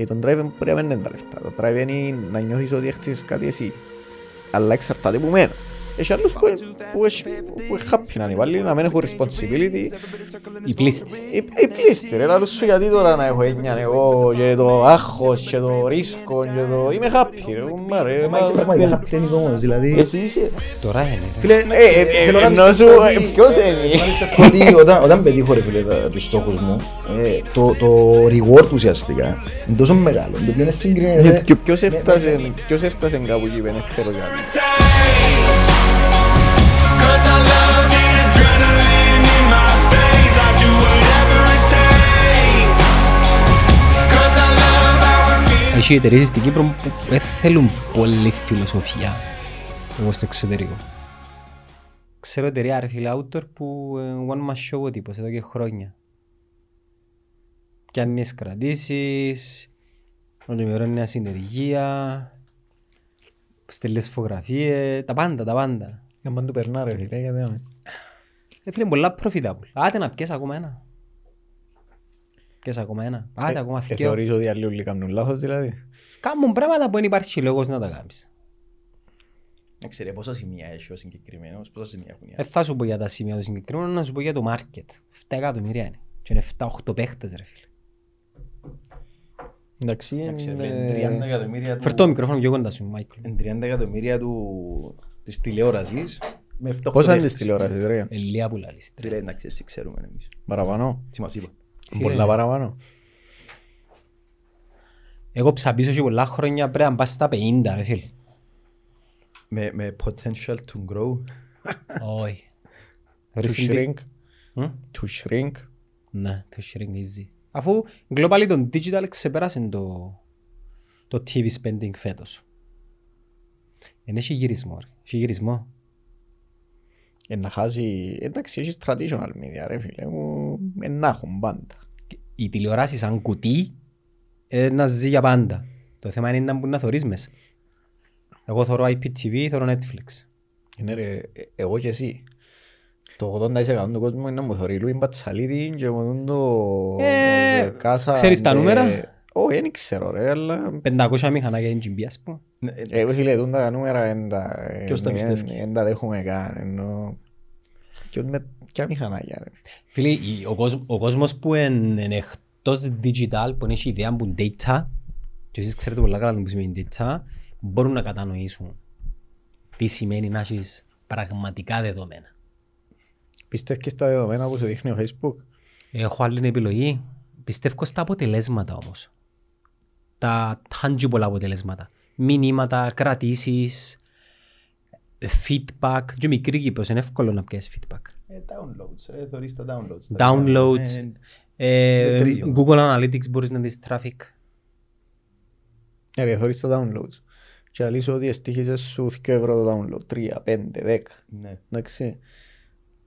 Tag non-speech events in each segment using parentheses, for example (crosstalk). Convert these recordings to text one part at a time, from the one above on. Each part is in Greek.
Ε, τον drive μπορεί να μην είναι τα λεφτά. Το drive είναι να νιώθεις ότι έχτισες κάτι εσύ. Αλλά εξαρτάται από μένα. Έχει άλλους που, που, έχει- που είναι happy να είναι υπάλληλοι, να μην έχουν responsibility. Η πλήστη. Οι οι πλήστοι ρε, λαλούς σου γιατί τώρα να έχω έννοια εγώ και το άγχος και το ρίσκο και το... Είμαι happy ρε, κουμπά, ρε. Μα είσαι πραγματικά χαπλένικο όμως, δηλαδή... Εσύ είσαι. Τώρα είναι. ρε. Φίλε, Ε, ε, θέλω να ενώ πιστεύω σου, ότι- ε, ποιος είναι; θέλω να πιστεύω ότι όταν- Όταν πετύχω ρε φίλε τα- τους στόχους μου, ε, το- το reward ουσιαστικά είναι τόσο μεγάλο, το οποίο είναι συγκρίνεται... Και ποιος έφτασε, ποιος έφτασε κάπου εκεί πέρα, θέλω κάτι. Έχει εταιρείες στην Κύπρο που δεν θέλουν πολύ φιλοσοφία όπως στο εξωτερικό. Ξέρω εταιρεία ρε φίλε outdoor που ε, one man show ο τύπος εδώ και χρόνια. Πιάνεις κρατήσεις, ολομερώνει μια συνεργεία, στέλνεις φωτογραφίες, τα πάντα, τα πάντα. Για μαν του περνά ρε φίλε, γιατί να Ε, φίλε, πολλά profitable. Άτε να πιες ακόμα ένα. Πιες ακόμα ένα. Άτε ακόμα Ε, θυκαίο. θεωρείς ότι άλλοι όλοι κάνουν λάθος δηλαδή; Κάμουν πράγματα που δεν υπάρχει λόγος να τα κάνεις. Δεν ξέρω πόσα σημεία έχει ο συγκεκριμένος, πόσα σημεία έχουν οι Δεν θα σου πω για τα σημεία του συγκεκριμένου, να σου πω για το market. 7 εκατομμύρια είναι. Και είναι 7-8 παίχτες ρε φίλε. Εντάξει, Εντάξει, ρε, είναι... φίλε, 30 εκατομμύρια του- Φέρ το μικρόφωνο πιο κοντά σου, Μάικλ. εν 30 εκατομμύρια του- της τηλεόρασης με 7 Πόσα είναι της τηλεόρασης ρε, Ελία που λαλείς. τρε. Φίλε, εντάξει, έτσι ξέρουμε εμείς. παραπάνω, Τι μας είπα. Φίλε. πολλά παραπάνω. Εγώ ψαπίσω και πολλά χρόνια πρέπει να πας στα 50 ρε φίλε. Με, με potential to grow. Όχι. To Θεωρείς την- shrink, Μμ; to shrink. Ναι, το sharing easy. Αφού globally το digital ξεπέρασε το, το TV spending φέτος. Δεν έχει γυρισμό ρε. Έχει γυρισμό. Ε, να χάσει... Εντάξει, έχεις traditional media ρε φίλε μου, ε, να έχουν πάντα. Η τηλεοράση σαν κουτί ε, να ζει για πάντα. Το θέμα είναι να μπορεί να θωρείς μέσα. Εγώ θωρώ IPTV, θωρώ Netflix. Είναι ρε, ε, εγώ και εσύ. Το 80% του κόσμου είναι να μου θωρεί Λουίν Πατσαλίδη και μου δουν το... Ε, το κάσα, ξέρεις τα ε, νούμερα; Όχι, δεν ξέρω ρε, αλλά... 500 μηχανάκια NGB ας πούμε. Ναι, ε, Εγώ φίλε, δουν τα νούμερα εν τα... Ποιος τα εν- πιστεύει; εν τα δέχομαι καν, ενώ... Ποιος με... Ποια μηχανάκια ρε. Φίλε, η- ο, κόσμ, ο κόσμος που είναι είναι εκτός digital, που έχει ιδέα που είναι data, και εσείς ξέρετε πολλά καλά τι σημαίνει data, μπορούν να κατανοήσουν τι σημαίνει να έχεις πραγματικά δεδομένα. Πιστεύεις στα δεδομένα που σου δείχνει ο Facebook; Έχω άλλη επιλογή. Πιστεύω στα αποτελέσματα όμως. Τα tangible αποτελέσματα. Μηνύματα, κρατήσεις, feedback. Και μικρή Κύπρος είναι εύκολο να πιέσεις feedback. ε, downloads, ε, θωρείς τα downloads. Τα Downloads, ε, ε, μετρήσιμο. Google Analytics μπορείς να δεις traffic. Ε, ρε, θωρείς τα downloads. Και αλείς ότι εστίχησες σου 2 ευρώ το download, 3, 5, 10. Ναι. Εντάξει.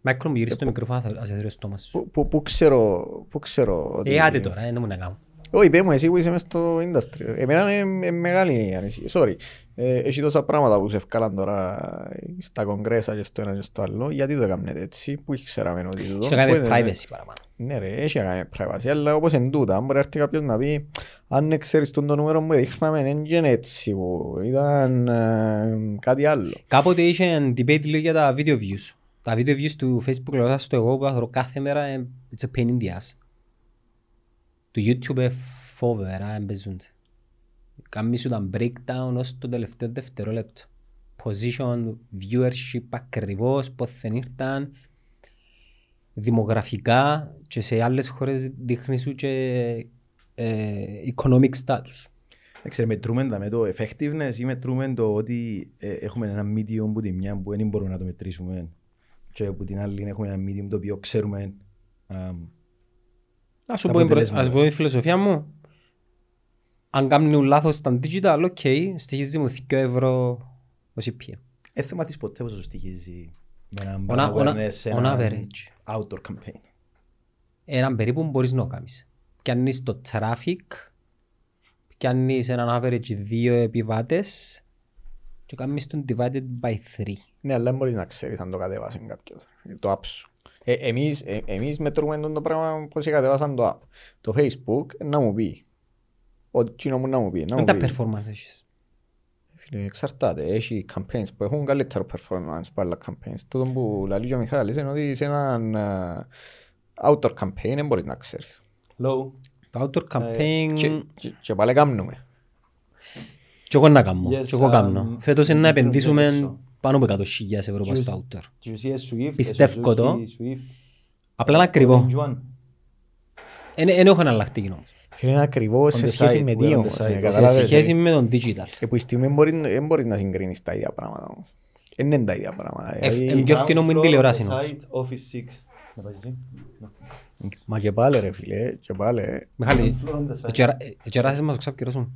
Μάικρο μου γυρίσεις το μικρόφωνο, θα θα σε δει ο στόμας σου. Πού- Πού πού ξέρω, πού ξέρω ότι... Ε, άντε τώρα, δεν μου να κάνω. Όχι, πέ μου, εσύ που είσαι μες στο industry. Εμένα είναι ε, μεγάλη η ανησυχία. Sorry. Ε, έχει τόσα πράγματα που σε ευκάλαν τώρα στα κογκρέσα και στο ένα και στο άλλο. Γιατί το έκαναν έτσι, που ξέραμε ότι το... Και το κάνουμε που είναι- privacy παραπάνω. Ναι ρε, έχει να κάνει privacy, αλλά όπως εν τούτα, αν μπορεί να έρθει κάποιος να πει αν δεν ξέρεις τον το νούμερο που δείχναμε, δεν είναι έτσι που ήταν ε, κάτι άλλο. Κάποτε είχε debate λίγο για τα video views. Τα video views του Facebook λέω στο εγώ που θα κάθε μέρα ε, it's a pain in the ass. Του YouTube ε, φοβερά εμπεζούνται. Κάμει σου τα breakdown ως το τελευταίο δευτερόλεπτο. Position, viewership ακριβώς, πώς δεν ήρθαν. Δημογραφικά και σε άλλες χώρες δείχνει σου και ε, economic status. Ξέρετε, μετρούμε τα με το effectiveness ή μετρούμε το ότι ε, έχουμε ένα medium που τη μια που δεν μπορούμε να το μετρήσουμε και που την άλλη έχουμε ένα medium το οποίο ξέρουμε αμ, Να σου Τα πω, την προ- αποτελέσματα. ας πω η φιλοσοφία μου. Αν κάνουν λάθος στα digital, οκ, στοιχίζει μου 2 ευρώ ως CPM. ε, θέμα της ποτέ πόσο σου στοιχίζει με έναν On, brand a- on, awareness σε a- on έναν average. outdoor campaign. Έναν περίπου μπορείς να κάνεις. Πιάνεις το traffic, πιάνεις έναν average δύο επιβάτες και κάνεις τον divided by 3. Ναι, αλλά δεν μπορείς να ξέρεις αν το κατέβασες κάποιος, το app σου. Ε, εμείς, ε, εμείς μετρούμε το πράγμα πώς κατέβασαν το app. Το Facebook να μου πει. Ό,τι κοινό μου να μου πει. Να Με μου τα πει. performance έχεις. Φίλε, εξαρτάται. Έχει campaigns που έχουν καλύτερο performance από άλλα campaigns. Τούτο που λέει και ο Μιχάλης είναι ότι σε έναν ε, outdoor campaign δεν μπορείς να ξέρεις. Low. Το outdoor campaign Και, και, και πάλι κάνουμε. και εγώ να κάνω. Yes, Και εγώ um, κάνω. Φέτος είναι να δεν επενδύσουμε ξέρω. Πάνω από 100.000 ευρώ πάνω στο outdoor. GCS Swift. Πιστεύω Suzuki το. Swift. Απλά είναι ακριβό. Orange One. Δεν έχω εναλλακτική όμως. Φίλε, είναι ακριβώς On σε the σχέση side, με we're τι on the όμως. side. ε, Σε Σε καταλάβες. σχέση με τον digital. Και που η στιγμή μπορεί- δεν μπορείς να συγκρίνεις τα ίδια πράγματα όμως. Δεν είναι τα ίδια πράγματα. Ε, Δηλαδή, ε, πιο φτηνό μου είναι Ground floor, τηλεόραση on the όμως. side, Office 6. Να πάει εσύ. Μα και πάλι ρε φίλε, και πάλι. Μιχάλη, Ground floor on the side. ετσερα- ε, ετσεράσες μας το ξαπκυρώσουν.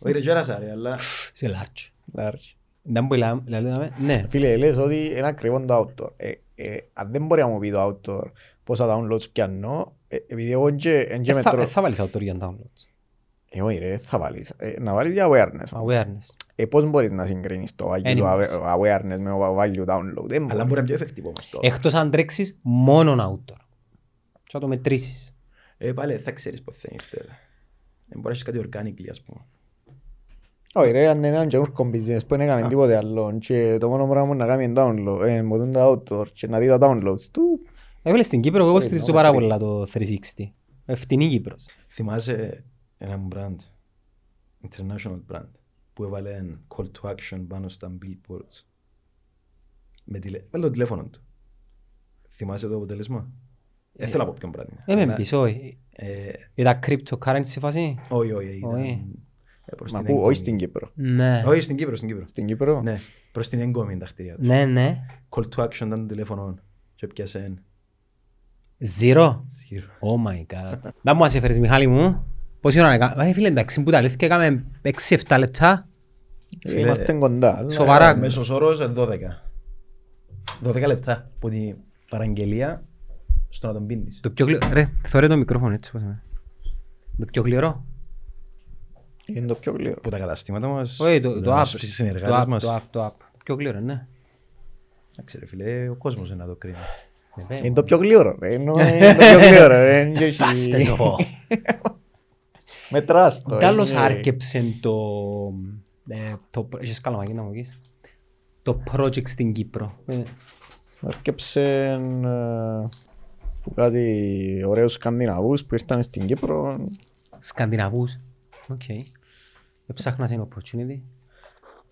Όχι ρε τζέρασα ρε, αλλά... Σε large. Large. Δεν μπορεί να λέμε, ναι. Φίλε, λες ότι είναι ακριβό το outdoor. Ε, ε, αν δεν μπορεί να μου πει το outdoor πόσα downloads πιάνω, ε, επειδή εγώ και, εν και Ε, θα- μετρώ... ε, Θα βάλεις outdoor για downloads. Ε, όχι ρε, θα βάλεις. Ε, να βάλεις για awareness. Awareness. Ε, πώς μπορείς να συγκρίνεις το value του Anyways. awa- awareness με το value download. Δεν Αλλά μπορείς. μπορεί να είναι πιο effective όμως τώρα. Εκτός αν τρέξεις μόνον outdoor. Και να το μετρήσεις. Ε, πάλι θα ξέρεις πώς θα είναι ύστερα. Δεν μπορεί να έχεις κάτι organically ας πούμε. Όχι ρε, αν είναι έναν καινούργιο business που δεν έκαμε τίποτε άλλο και το μόνο πράγμα είναι να κάνει download, ε, μου δουν τα outdoor και να δει τα downloads του, Έβαλες στην Κύπρο, εγώ Όχι, στηρίζω να πάρα μετρήσεις. πολλά το 360. Ευθυνή Κύπρος. Θυμάσαι έναν brand, international brand, που έβαλε call to action πάνω στα billboards. Με, τηλε... με το τηλέφωνο του. Θυμάσαι το αποτέλεσμα; Δεν θέλω να πω ποιον brand είναι. Ε, με Αλλά, πεις, όχι. ε, Ήταν cryptocurrency φάση; Όχι, όχι. ήταν, Όχι. ε, προς μα την πού, όχι έγκομη. στην Κύπρο. Ναι. Όχι, στην Κύπρο, στην Κύπρο. Στην Κύπρο. Ναι, προς την έγκομη τα κτίρια τους. Ναι, ναι. Call to action ήταν το τηλέφωνο και πιάσε Zero. γύρω. Oh my god. Να μου μας έφερες Μιχάλη μου. Πόση ώρα έκανα. Ε, φίλε εντάξει που τα αλήθεια έκαμε 6-7 λεπτά. Ε, Φίλε, Είμαστε κοντά. αλλά- Σοβαρά. Μέσος όρος ε, 12. 12 λεπτά από την παραγγελία στο να τον πίνεις. Το πιο γλυ... Ρε, θωρέ το μικρόφωνο έτσι πώς είναι. Το πιο γλυρό. Είναι το πιο γλύρο. Που τα καταστήματα μας, Όχι, το, το τα app. στους Το συνεργάτες app, μας. το app, το app. Το πιο γλυρό, ναι. Εντάξει ρε φίλε, ο κόσμος είναι να το κρίνει. Ε, Είναι το πιο γλύρο ρε. Εννοώ, Είναι το (laughs) πιο γλύρο ρε. Είναι και όχι- Φάστε σοφό. Μετράς το. Τέλος είναι- άρκεψε το... ε, το έχεις καλά μαγεί να μου πεις. Το project στην Κύπρο. Ε, Άρκεψε ε, που κάτι ωραίους Σκανδιναβούς που ήρθαν στην Κύπρο. Σκανδιναβούς. Οκ. Έψαχνας ένα opportunity.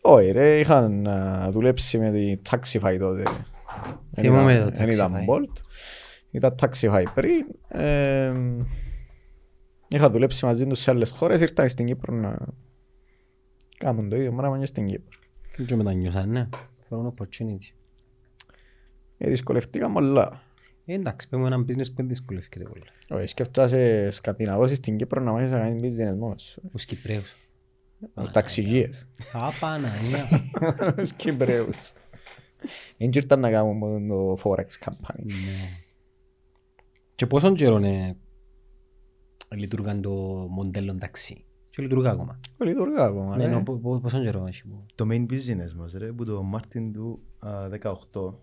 Όχι ρε, είχαν ε, δουλέψει με τη Taxify τότε. Δεν Θυμούμαι ήταν- το Δεν ήταν Taxify. Bolt. Ήταν Taxify πριν. Ε, Είχα δουλέψει μαζί τους σε άλλες χώρες, ήρθαν στην Κύπρο να κάνουν το ίδιο πράγμα και στην Κύπρο. Και μετανιώσαν, ναι. Θέλω opportunity. Ε, δυσκολευτήκαμε πολλά. Ε, εντάξει, παίρνουμε ένα business που δεν δυσκολεύκεται πολύ. Όχι, σκέφτεσαι Σκανδιναβός στην Κύπρο να μάθεις να κάνεις business μόνος σου. Τους Κυπρέους. Τους ταξιγίες. Α, Παναγία. Τους Κυπρέους. Δεν ήρθαν να κάνουν μόνο το Forex campaign. Ναι. Και πόσον καιρό ε, λειτουργάν το μοντέλο ταξί; Και λειτουργά ακόμα. Λειτουργά ακόμα, Ναι, ναι. ναι, πο- πο- πόσον καιρό έχει που... Το main business μας ρε, που το Μάρτιν του α, 18.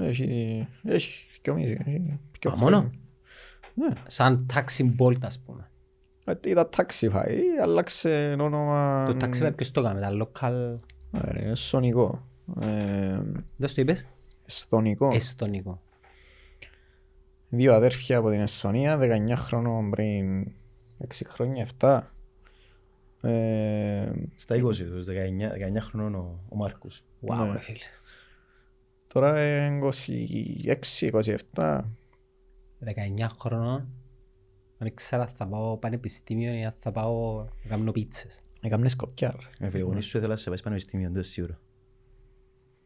Έχει, έχει, πιο μισή, έχει πιο Α, μόνο; χρόνια. Ναι. Σαν taxi bolt ας πούμε. Ε, Ήταν Taxify, άλλαξε όνομα... Το taxi ποιος το κάνει, τα local... Ναι, ρε, είναι σονικό. Ε, Δεν στο είπες; Εσθονικό. Εστονικό. Δύο αδέρφια από την Εσθονία, 19 χρόνων πριν 6 χρόνια, 7. Ε, Στα 20 τους, 19, 19 χρονών ο, ο Μάρκος. Wow, Ναι. ρε φίλε. τώρα είναι 26-27. 19 χρονών. Αν ήξερα θα πάω πανεπιστήμιο ή αν θα πάω να κάνω πίτσες. Έκαμε σκοπιά. ρε. Ε, φίλε, γονείς σου ήθελα να σε πάεις πανεπιστήμιο, δεν σίγουρο.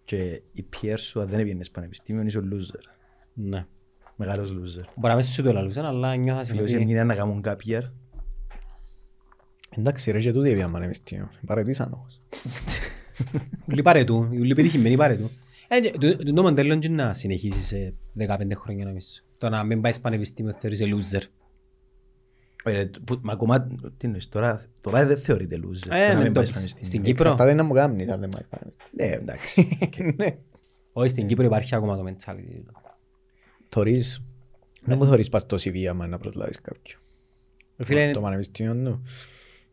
Και η πιέρ σου, αν δεν πήγαινες πανεπιστήμιο, είσαι ο loser. Ναι. Μεγάλος loser. Μπορεί να μην σου το λαλούσαν, αλλά νιώθα Φίλε, όσοι συνεπή. έμειναν να κάνουν κάποιερ, Εντάξει ρε και τούτοι έπιαν πανεπιστήμιο. Παρετήσαν όμως. (laughs) Ούλοι πάρε του, οι ούλοι πετυχημένοι πάρε του. Ε, και το- το- Το μοντέλο είναι να συνεχίσεις σε 15 χρόνια νομίζω. Το να μην πάεις πανεπιστήμιο θεωρείσαι loser. Ε, ρε, που- Μα ακόμα, τι εννοείς, τώρα, τώρα δεν θεωρείται loser. Ε, το να με μην το πάεις πεις. πανεπιστήμιο. Στην Κύπρο. Εξαρτάται να μου κάνει, αν δεν πάει πανεπιστήμιο. Ναι, εντάξει. (laughs) Ναι. Όχι, στην Κύπρο υπάρχει ακόμα το mentality. του. Θωρείς, δεν μου θωρείς πας τόση βία άμα να προσλάβεις κάποιον. Ρε Φίλε, Το πανεπιστήμιο του.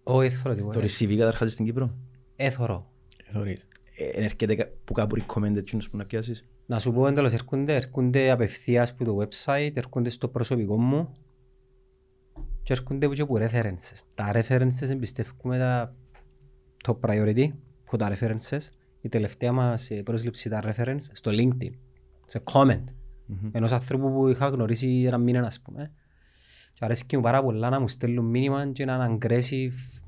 Όχι, έθωρο τίποτα. Θωρείς CV καταρχάς στην Κύπρο; Έθωρο. Θωρείς. Ε, εν έρχεται κα- που κάπου recommended εκείνος που να πιάσεις; Να σου πω εντελώς, έρχονται, έρχονται απευθείας από το website, έρχονται στο προσωπικό μου και έρχονται και από references. Τα references εμπιστεύουμε τα top priority από τα references. Η τελευταία μας ε, πρόσληψη τα reference στο LinkedIn, σε comment. Ενός άνθρωπου που είχα γνωρίσει ένα μήνα, ας πούμε. Και αρέσκει μου πάρα πολλά να μου στέλνουν μήνυμα και να είναι aggressive,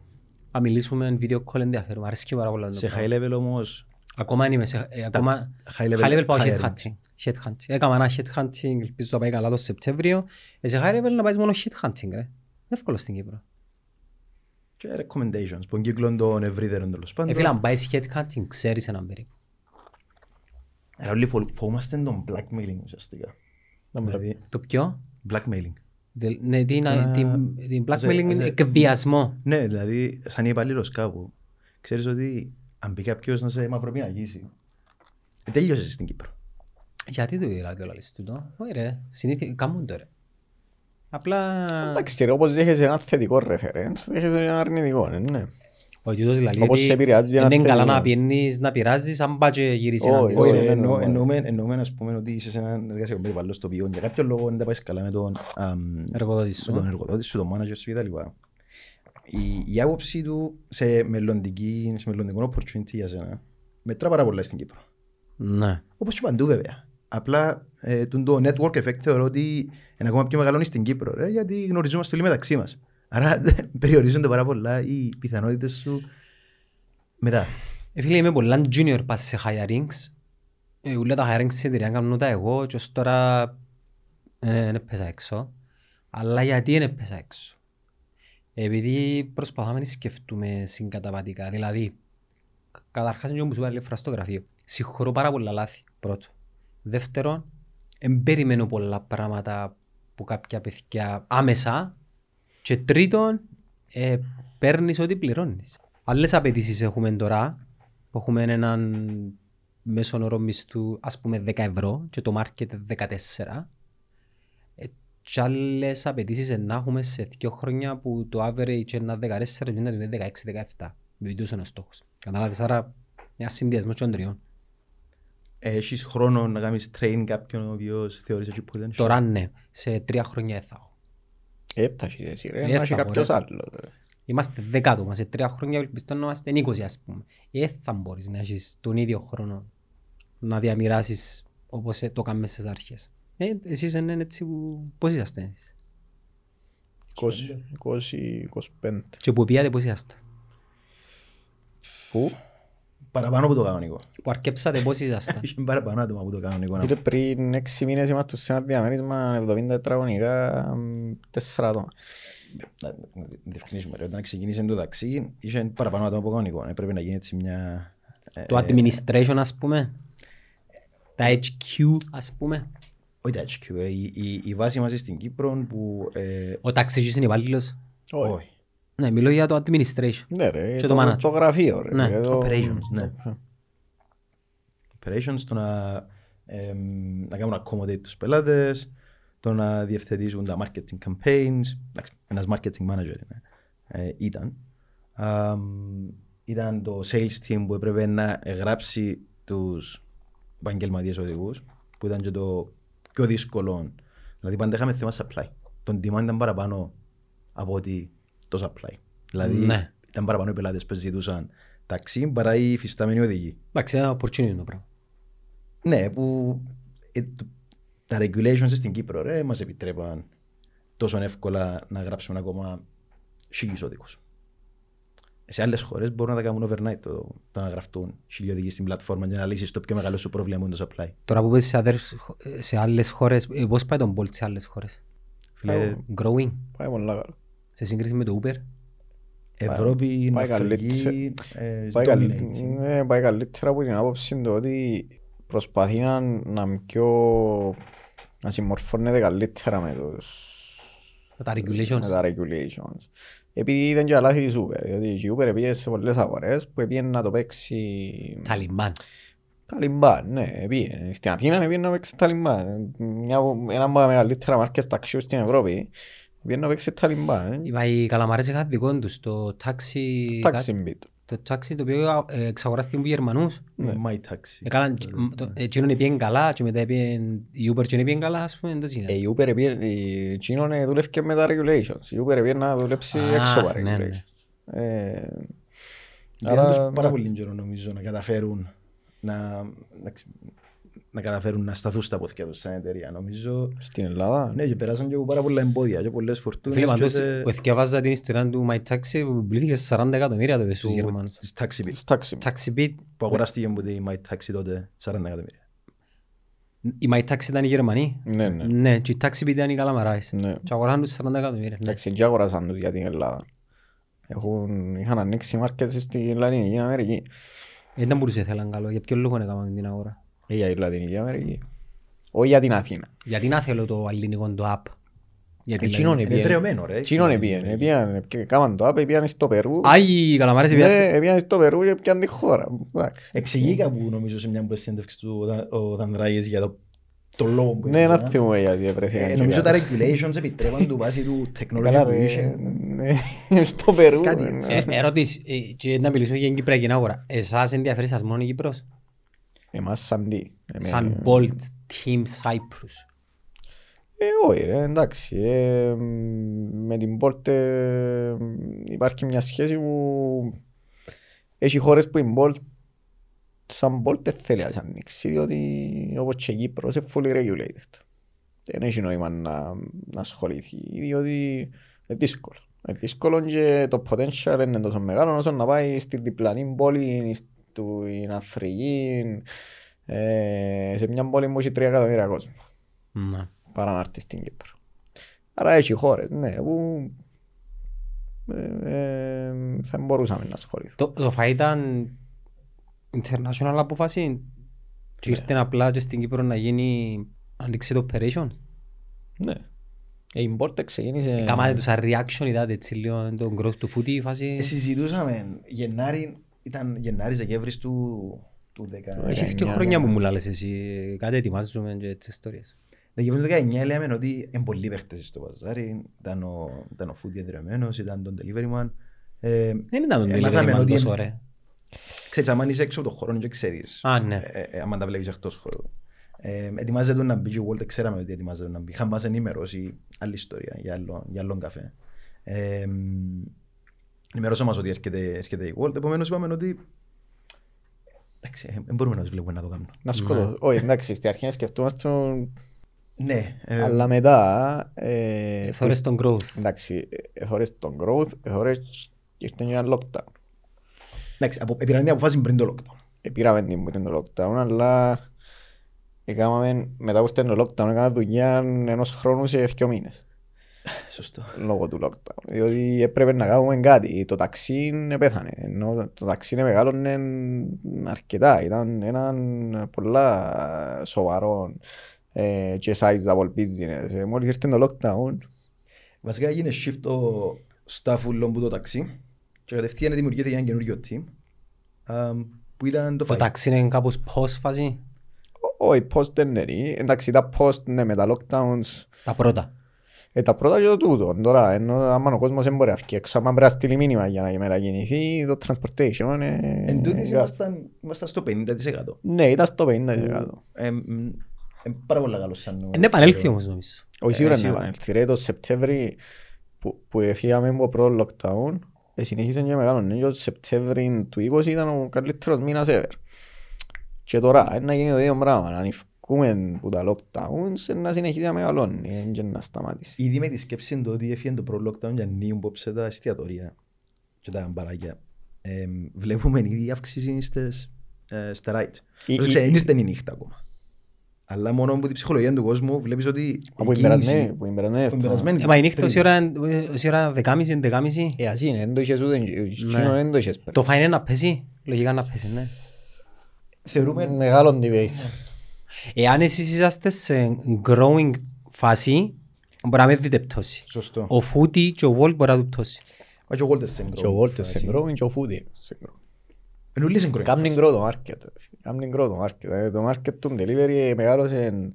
να μιλήσουμε video call ενδιαφέρον. Αρέσκει μου πάρα πολλά. το Σε πράγμα. high level όμως, Ακόμα είμαι σε... ε, ακόμα... high level High level πάω hiring. headhunting. Headhunting. Έκανα ένα headhunting, ελπίζω να πάει καλά το Σεπτέμβριο. Ε, σε high level να πάει μόνο headhunting, ρε. Είναι εύκολο στην Κύπρο. και recommendations, που κύκλων των ευρύτερων τέλος Ε, πάντων. φίλε, αν πάεις headhunting, ξέρεις έναν περίπου. Αλλά όλοι φο- φοβούμαστε τον blackmailing ουσιαστικά. Δηλαδή, Το ποιο; blackmailing. Δε- Ναι, την, Τώρα- την, την blackmailing σε- είναι σε- εκβιασμό. Ναι, δηλαδή, σαν υπαλλήλος κάπου, ξέρεις ότι αν πει κάποιος να σε μαυροπιναγήσει, ε, τέλειωσες στην Κύπρο. Γιατί το δηλαδή όλα λες τούτο; Όχι ρε, συνήθεια, κάμουν το ρε. Απλά... Εντάξει, και ρε, όπως δέχεσαι ένα θετικό reference, δέχεσαι ένα αρνητικό, ε, ναι. Ο τούτος δηλαδή Όπως ότι σε επηρεάζει ένα είναι καλά θετικό. να πιένεις, να πειράζεις, αν πάει και γυρίσεις Όχι, εναντίον όχι, σου. Όχι, δεν εννοώ- εννοώ. εννοούμε, εννοούμε ας πούμε ότι είσαι σε ένα εργασιακό περιβάλλον στο οποίο για κάποιο λόγο δεν τα πάεις καλά με τον, αμ, Εργοδότης σου. με τον εργοδότης σου, τον manager σου κτλ. Η, η άποψη του σε, μελλοντική, σε μελλοντικό opportunity για σένα μετρά πάρα πολλά στην Κύπρο. Ναι. Όπως και παντού βέβαια. Απλά ε, τον το network effect θεωρώ ότι είναι ακόμα πιο μεγαλώνει στην Κύπρο ρε, γιατί γνωριζόμαστε όλοι μεταξύ μας. Άρα (laughs) περιορίζονται πάρα πολλά οι πιθανότητες σου μετά. Ε, φίλε, είμαι πολλά junior πας σε hirings. Ε, ούλα τα hirings στην εταιρεία κάνουν τα εγώ και ως τώρα δεν έπαιζα έξω. Αλλά γιατί δεν έπαιζα έξω; Επειδή προσπαθάμε να σκεφτούμε συγκαταβατικά. Δηλαδή, καταρχάς είναι που σου είπα άλλη φορά στο γραφείο. Συγχωρώ πάρα πολλά λάθη, πρώτο. Δεύτερον, δεν περιμένω πολλά πράγματα που κάποια παιδιά άμεσα. Και τρίτον, ε, παίρνεις ό,τι πληρώνεις. Άλλες απαιτήσεις έχουμε τώρα, που έχουμε έναν μέσον όρο μισθού, ας πούμε 10 ευρώ και το market 14. Ε, και άλλες απαιτήσεις να έχουμε σε δύο χρόνια που το average είναι 14 και είναι 16-17. Με βιτούς είναι ο στόχος. Κατάλαβες, άρα μια συνδυασμός των τριών. Έχεις χρόνο να κάνεις train κάποιον ο οποίος θεωρείς ότι potential. Τώρα ναι, σε τρία χρόνια δεν θα έχω. Ε, θα έχεις εσύ ρε, Ε, να θα έχει έχω, κάποιος ρε. άλλος. ρε. Είμαστε δέκα άτομα, σε τρία χρόνια ελπιστώ να είμαστε 20 ας πούμε. Ε, θα μπορείς να έχεις τον ίδιο χρόνο να διαμοιράσεις όπως ε, το κάνουμε στις αρχές. Ε, εσείς είναι έτσι που... Πώς είσαστε εσείς; 20, 25. Και που πήγατε πώς είσαστε; Πού; Παραπάνω από το κανονικό. Που αρκέψατε πώς είσαστε. Έχει παραπάνω άτομα από το κανονικό. Φίλε, πριν 6 μήνες είμαστε σε ένα διαμέρισμα 70 τετραγωνικά, μ, τέσσερα άτομα. Να να διευκρινίσουμε. ρε. Όταν ξεκίνησε το ταξί, είχε παραπάνω άτομα από το κανονικό. Έπρεπε να γίνει έτσι μια... ε, το administration ας πούμε. Τα HQ ας πούμε. Όχι τα HQ. ε, Η, η, η βάση μας στην Κύπρο που... ε, Ο ταξιτζής είναι υπάλληλος. Όχι. Όχι. Ναι, μιλώ για το administration. Ναι ρε, Και το το, manager. το γραφείο ρε. Ναι, και το- operations, ναι. το- operations, το να, εμ, να κάνουν accommodate τους πελάτες, το να διευθετήσουν τα marketing campaigns. Εντάξει, ένας marketing manager είναι. Ε, ήταν. Αμ, ήταν το sales team που έπρεπε να γράψει τους επαγγελματίες οδηγούς, που ήταν και το πιο δύσκολο. Δηλαδή πάντα είχαμε θέμα supply. Το demand ήταν παραπάνω από ότι το supply. Δηλαδή Ναι. ήταν παραπάνω οι πελάτες που ζητούσαν ταξί παρά οι υφιστάμενοι οδηγοί. Εντάξει, ένα opportunity το πράγμα. Ναι, που ε, το- τα regulations στην Κύπρο ρε, μας επιτρέπαν τόσο εύκολα να γράψουμε ακόμα χίλιους οδηγούς. Σε άλλες χώρες μπορούν να τα κάνουν overnight το, το να γραφτούν χίλιοι οδηγοί στην πλατφόρμα για να λύσεις το πιο μεγάλο σου πρόβλημα που είναι το supply. Τώρα που πες σε, άλλες- σε άλλες χώρες, ε, πώς πάει τον Bolt σε άλλες χώρες; Φίλε, Growing, Πάει πολλά καλά. Σε σύγκριση με το Uber. Ευρώπη, πάει Αφρική, ε, Πάει, dominate. καλύ- ναι, πάει καλύτερα από την άποψη του ότι προσπαθεί να, να είναι πιο... να συμμορφώνεται καλύτερα με τους Με τα regulations. με τα regulations. Επειδή ήταν και τα λάθη της Uber, διότι η Uber πήγε σε πολλές αγορές που πήγε να το παίξει Ταλιμπάν. Ταλιμπάν, ναι, πήγε. Στην Αθήνα πήγε να παίξει Ταλιμπάν. Μια, ένα από τα μεγαλύτερα μάρκες ταξιού στην Ευρώπη. Βγαίνει να παίξει ταλιμπά, ε. Είπα, οι καλαμάρες είχαν δικό τους, το τάξι... Taxi beat. Το τάξι το οποίο ε, εξαγοράστηκε από Γερμανούς. My taxi. Έκαναν, το- εκείνον έπιεν καλά και μετά έπιεν, η Uber και έπιεν καλά, ας πούμε, το Ε, είναι. Η Uber επίε- η Chino ε, δούλευκε με τα regulations. Η Uber έπιε να δουλέψει Α, έξω από τα ναι, ναι. regulations. Ε, Άρα, Άρα, τους πάρα ναι. πολύ καιρό νομίζω να καταφέρουν να, να, ξε- να καταφέρουν να σταθούν στα πόθηκια τους σαν εταιρεία. Νομίζω, Στην Ελλάδα. ναι, και περάσαν και από πάρα πολλά εμπόδια και πολλές φορτούνες Φίλε, και παντός, σε- που εθιαβάζα την ιστορία του My Taxi που πουλήθηκε σε 40 εκατομμύρια τότε στους του- Γερμανούς. της taxi beat, Της taxi. Taxi Beat, που αγοράστηκε από τη My Taxi τότε 40 εκατομμύρια. η My Taxi ήταν οι Γερμανοί; Ναι, ναι. Ναι, και η Taxi Beat ήταν οι Καλαμαράες. Ναι. Και αγοράσαν τους 40 εκατομμύρια. ναι. Εντάξει, και αγοράσαν τους για την Ελλάδα. Έχουν, είχαν ανοίξει μάρκετ στην Λατινική Αμερική. Ε, Δεν μπορούσε θέλαν καλό. Για ποιο λόγο έκαναν την αγορά; Ε, για την Λατινική Αμερική. Όχι για την Αθήνα. Γιατί να θέλω το ελληνικό το app. Γιατί Εκείνον Είναι δρεωμένο ρε. Εκείνον στην- επίεν. Επίεν, και κάμαν το app, επίεν στο Περού. Α, οι καλαμάρες Ναι, έπιασαν. επίεν στο Περού και έπιαν τη χώρα. Εντάξει. Εξηγεί κάπου νομίζω σε μια συνέντευξη του ο Δα- ο Δανδράγης για το, το λόγο που Ναι, έκανε. να θυμούμε γιατί έπρεπε. Ε, Νομίζω τα regulations επιτρέπαν του βάσει του technology Καλά που ρε, είχε. ναι, (laughs) στο Περού. Κάτι ναι. έτσι. Ε, Ερώτηση, ε, και να μιλήσουμε για την Κυπριακή αγορά. Εσάς ενδιαφέρει σας μόνο η Κύπρος; Εμάς σαν τι. Ε, Σαν με- Bolt Team Cyprus. Ε, όχι ρε, εντάξει. ε, με την Bolt ε, υπάρχει μια σχέση που έχει χώρες που η Bolt σαν Bolt δεν θέλει να τις ανοίξει διότι όπως και η Κύπρος είναι fully regulated. Δεν έχει νόημα να, να ασχοληθεί διότι είναι δύσκολο. Είναι δύσκολο και το potential είναι τόσο μεγάλο όσο να πάει στη διπλανή πόλη, στην Αφρική, ε, σε μια πόλη που έχει 3 εκατομμύρια κόσμο Ναι. παρά να έρθει στην Κύπρο. Άρα έχει χώρες, ναι, που ε, ε, θα μπορούσαμε να ασχοληθούμε. Το, το φα ήταν international απόφαση και ήρθε απλά και στην Κύπρο να γίνει να ανοίξει το operation; Ναι. Ε, Η Μπόρτε ξεκίνησε... Κάματε τους σαν reaction, είδατε έτσι λίγο τον growth του φούτη η Ε, φάση. Συζητούσαμε Γενάρη, ήταν Γενάρης Δεκέμβρης του, του 10. Έχεις και 19, χρόνια ναι. που μου λάλες εσύ, κάτι ετοιμάζουμε και έτσι ιστορίες. Δεκέμβρη του 19 λέμε ότι είναι πολλοί παίχτες στο παζάρι. Ήταν ο, ήταν ο Φούτι εδρεωμένος, ήταν τον Delivery Man. Ε, Δεν ήταν τον Ε, delivery μάθαμε man ότι τόσο είναι- ωραία. ξέρεις, άμα είσαι έξω από τον χώρο και ξέρεις. Α, ναι. Ε, ε, άμα τα βλέπεις εκτός χώρου. Ε, ετοιμάζεται να μπει και ο Walter, ξέραμε ότι ετοιμάζεται να μπει. Είχαν μας ενημερώσει άλλη ιστορία για άλλο, για άλλον καφέ. Ε, ενημερώσαν μας ότι έρχεται, έρχεται η Walter, επομένως είπαμε ότι εντάξει, ε, δεν μπορούμε να τους βλέπουμε να το κάνουμε. Να σκοτώ. Όχι, εντάξει, στην αρχή σκεφτούμαστε, Ναι, ε, αλλά μετά... ε, Θωρείς τον growth. Εντάξει, εθώρες τον growth, εθώρες ήρθε και ένα lockdown. εντάξει, απο, πήραν την αποφάση πριν το lockdown. Επήραμε την πριν το lockdown, αλλά έκαναμε, μετά που ήρθε το lockdown, έκανα δουλειά ενός χρόνου σε δύο μήνες. Σωστό. λόγω του lockdown. Διότι έπρεπε να κάνουμε κάτι. Το ταξί πέθανε. Ενώ το ταξί μεγάλωνε αρκετά. Ήταν έναν πολλά σοβαρό ε, και sizable business. Ε, Μόλις ήρθε το lockdown, Βασικά έγινε shift το staff ούλων που το ταξί και κατευθείαν δημιουργήθηκε ένα καινούριο team α, που ήταν το Το φαγητό. ταξί είναι κάπως post φάση; ό- όχι post δεν είναι. Εντάξει, τα post ναι, με τα lockdowns Τα πρώτα. Ε, τα πρώτα και το τούτο. Τώρα, ενώ άμα ο κόσμος δεν μπορεί να βγει έξω, άμα πρέπει να στείλει μήνυμα για να μετακινηθεί, το transportation ε, Εν τούτης ε, ήμασταν, ήμασταν στο 50%. Ναι, ήταν στο 50%. Ε, μ, ε, πάρα πολύ καλό σαν νούμερο. Είναι επανέλθει όμως νομίζω. Όχι σίγουρα Ε, να σίγουρα. επανέλθει. Ρε, το Σεπτέμβρη που, που έφυγαμε από πρώτο lockdown, ε, συνέχισε και μεγάλο. Ναι, και το Σεπτέμβρη του 20 ήταν ο καλύτερος μήνας ever. Και τώρα, ε, να γίνει το ίδιο πράγμα. Να ανηφκούμε από τα lockdowns, ε, να συνεχίσει να μεγαλώνει ε, και να σταματήσει. Ήδη με τη σκέψη του ότι έφυγε το πρώτο lockdown για νέου πόψε τα εστιατορία και τα μπαράκια. Ε, βλέπουμε ήδη αύξηση στις, ε, στα rides. Η- Όσο η- ξέρεις, δεν ήρθε η νύχτα ακόμα. Αλλά μόνο από την ψυχολογία του κόσμου βλέπεις ότι η Από την κίνηση- περασμένη- που την περασμένη που την εβδομάδα. περασμένη Ε, μα η νύχτα τρίτη. όση ώρα, όση ώρα δεκάμιση, δεκάμιση. Ε, ας είναι, δεν το είχες ούτε, Ναι. εκείνο δεν το είχες Το φάιν είναι να πέσει. Λογικά να πέσει, ναι. Θεωρούμε Μεγάλο debate. Εάν εσείς είσαστε σε growing φάση, μπορεί να μην δείτε πτώση. σωστό. Ο Φούτι και ο Βόλ μπορεί να του πτώσει. Μα και ο Walter σε Και ο Walter σε growing και ο Foodie σε growing. Είναι όλοι σε growing. Κάμνει grow το market. Κάμνει grow το market. Ε, Το market του delivery μεγάλωσε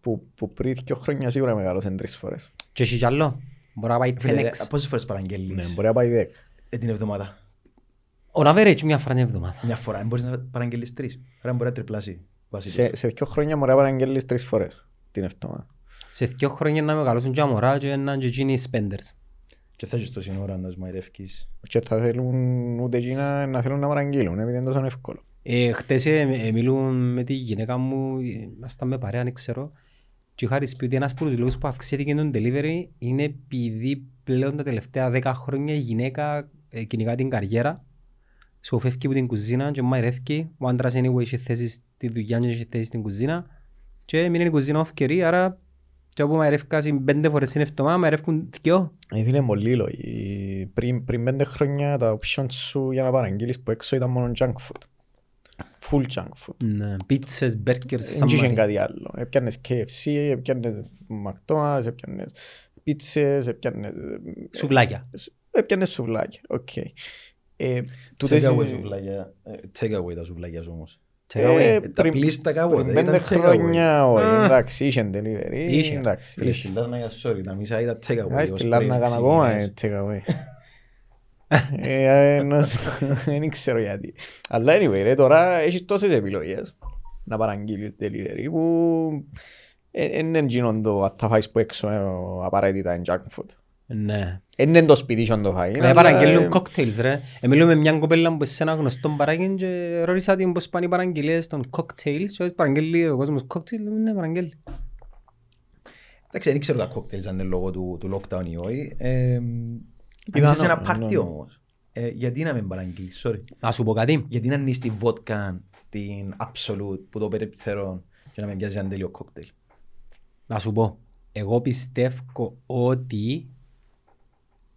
που, που πριν δύο χρόνια σίγουρα μεγάλωσε τρεις φορές. Και έχει κι άλλο. Μπορεί να πάει Φίλε, 10x. Πόσες φορές Ναι, παραγγέλνεις μπορεί να πάει 10. ε, την εβδομάδα. On average μια φορά την εβδομάδα. Μια φορά, δεν μπορείς να παραγγέλνεις τρεις. Άρα μπορεί να τριπλάσει. Βάσει Σε, του. σε δύο χρόνια μπορεί να παραγγέλνεις τρεις φορές την εβδομάδα. Σε δύο χρόνια να μεγαλώσουν και αμορά και να είναι και εκείνοι οι spenders. Και θα έχεις τόση ώρα να σμαϊρεύκεις. Και θα θέλουν ούτε εκείνα να θέλουν να παραγγείλουν, επειδή είναι τόσο εύκολο. Ε, χτες ε, ε, μιλούν με τη γυναίκα μου, ε, ήμασταν με παρέα, δεν ξέρω. Και είχα της πει ότι ένας από τους λόγους που αυξήθηκε το delivery είναι επειδή πλέον τα τελευταία 10 χρόνια η γυναίκα ε, κυνηγά την καριέρα. Σοφεύει από την κουζίνα και μαϊρεύει. Ο άντρας anyway είχε θέση στη δουλειά και είχε θέση στην κουζίνα. Και μείνει η κουζίνα ευκαιρή, άρα και όπου μαϊρεύκασαν πέντε φορές την εβδομάδα, μαϊρεύκουν δυο. Ε, Είναι πολύ λόγοι. Πριν, πριν πέντε χρόνια τα options σου για να παραγγείλεις που έξω ήταν μόνο junk food. Full junk food. Ναι, πίτσες, μπέρκερ, Δεν είχε κάτι άλλο. Έπιανες KFC, έπιανες McDonald's, έπιανες πίτσες, έπιανες... Σουβλάκια. Έπιανες σουβλάκια, οκ. Ε, Take τούτες- away σουβλάκια. ε, Take away τα σουβλάκια σου όμως. Take away. Ε, Ε, Τα πριν- πλήστα κάποτε. πριν πέντε ήταν take away. χρόνια, όχι, Α. εντάξει, είχε delivery, Είχε. εντάξει. Φίλε, είχε. στη Λάρνακα, sorry, τα μισά ήταν take away. Α, ως στη πριν Λάρνακα έξι ακόμα μήνες. ε, take away. (laughs) Ε, ε, νο- (laughs) Δεν ξέρω γιατί. Αλλά anyway, ρε, τώρα έχεις τόσες επιλογές να παραγγείλεις delivery που δεν είναι εκείνον το αν θα φάεις που έξω ε, απαραίτητα είναι junk food. Ναι. Δεν είναι το σπίτι σου να το φάει. Ε, αλλά, παραγγέλνουν ε, κόκτέιλς ρε. Ε, μιλούμε με μια κοπέλα που σε ένα γνωστό μπαράκι και ρώτησα την πώς πάνε οι παραγγελίες των κόκτέιλς και παραγγέλει ο κόσμος κόκτέιλ, ναι παραγγέλει. Εντάξει, δεν ξέρω τα κόκτελς αν είναι λόγω του, του lockdown ή όχι. Ε, αν Πιθανό, είσαι σε ένα ναι, πάρτι ναι. όμως, ε, γιατί να μην παραγγείλεις, sorry. Να σου πω κάτι. Γιατί να νεις τη βότκα, την absolute, που το περιπτερών και να με πιάζει ένα τέλειο κόκτελ. Να σου πω. Εγώ πιστεύω ότι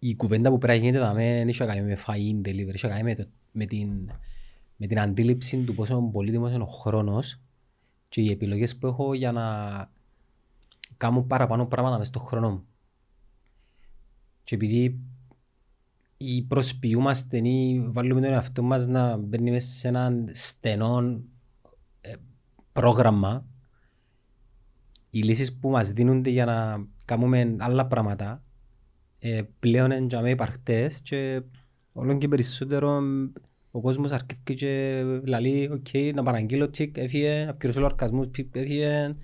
η κουβέντα που πρέπει να γίνεται εδώ δεν έχει να κάνει με φαΐν delivery, έχει να κάνει με, το, με, την, με την αντίληψη του πόσο πολύτιμος είναι ο χρόνος και οι επιλογές που έχω για να κάνω παραπάνω πράγματα μες στον χρόνο μου. Και επειδή ή προσποιούμαστε ή βάλουμε τον εαυτό μας να μπαίνει μέσα σε έναν στενό ε, πρόγραμμα οι λύσεις που μας δίνονται για να κάνουμε άλλα πράγματα ε, πλέον είναι για μένα υπαρκτές και όλο και περισσότερο ο κόσμος αρκεύει και λέει «ΟΚ, να παραγγείλω τσικ, έφυγε, να πληρώσω λογαριασμούς, πιπ, έφυγε,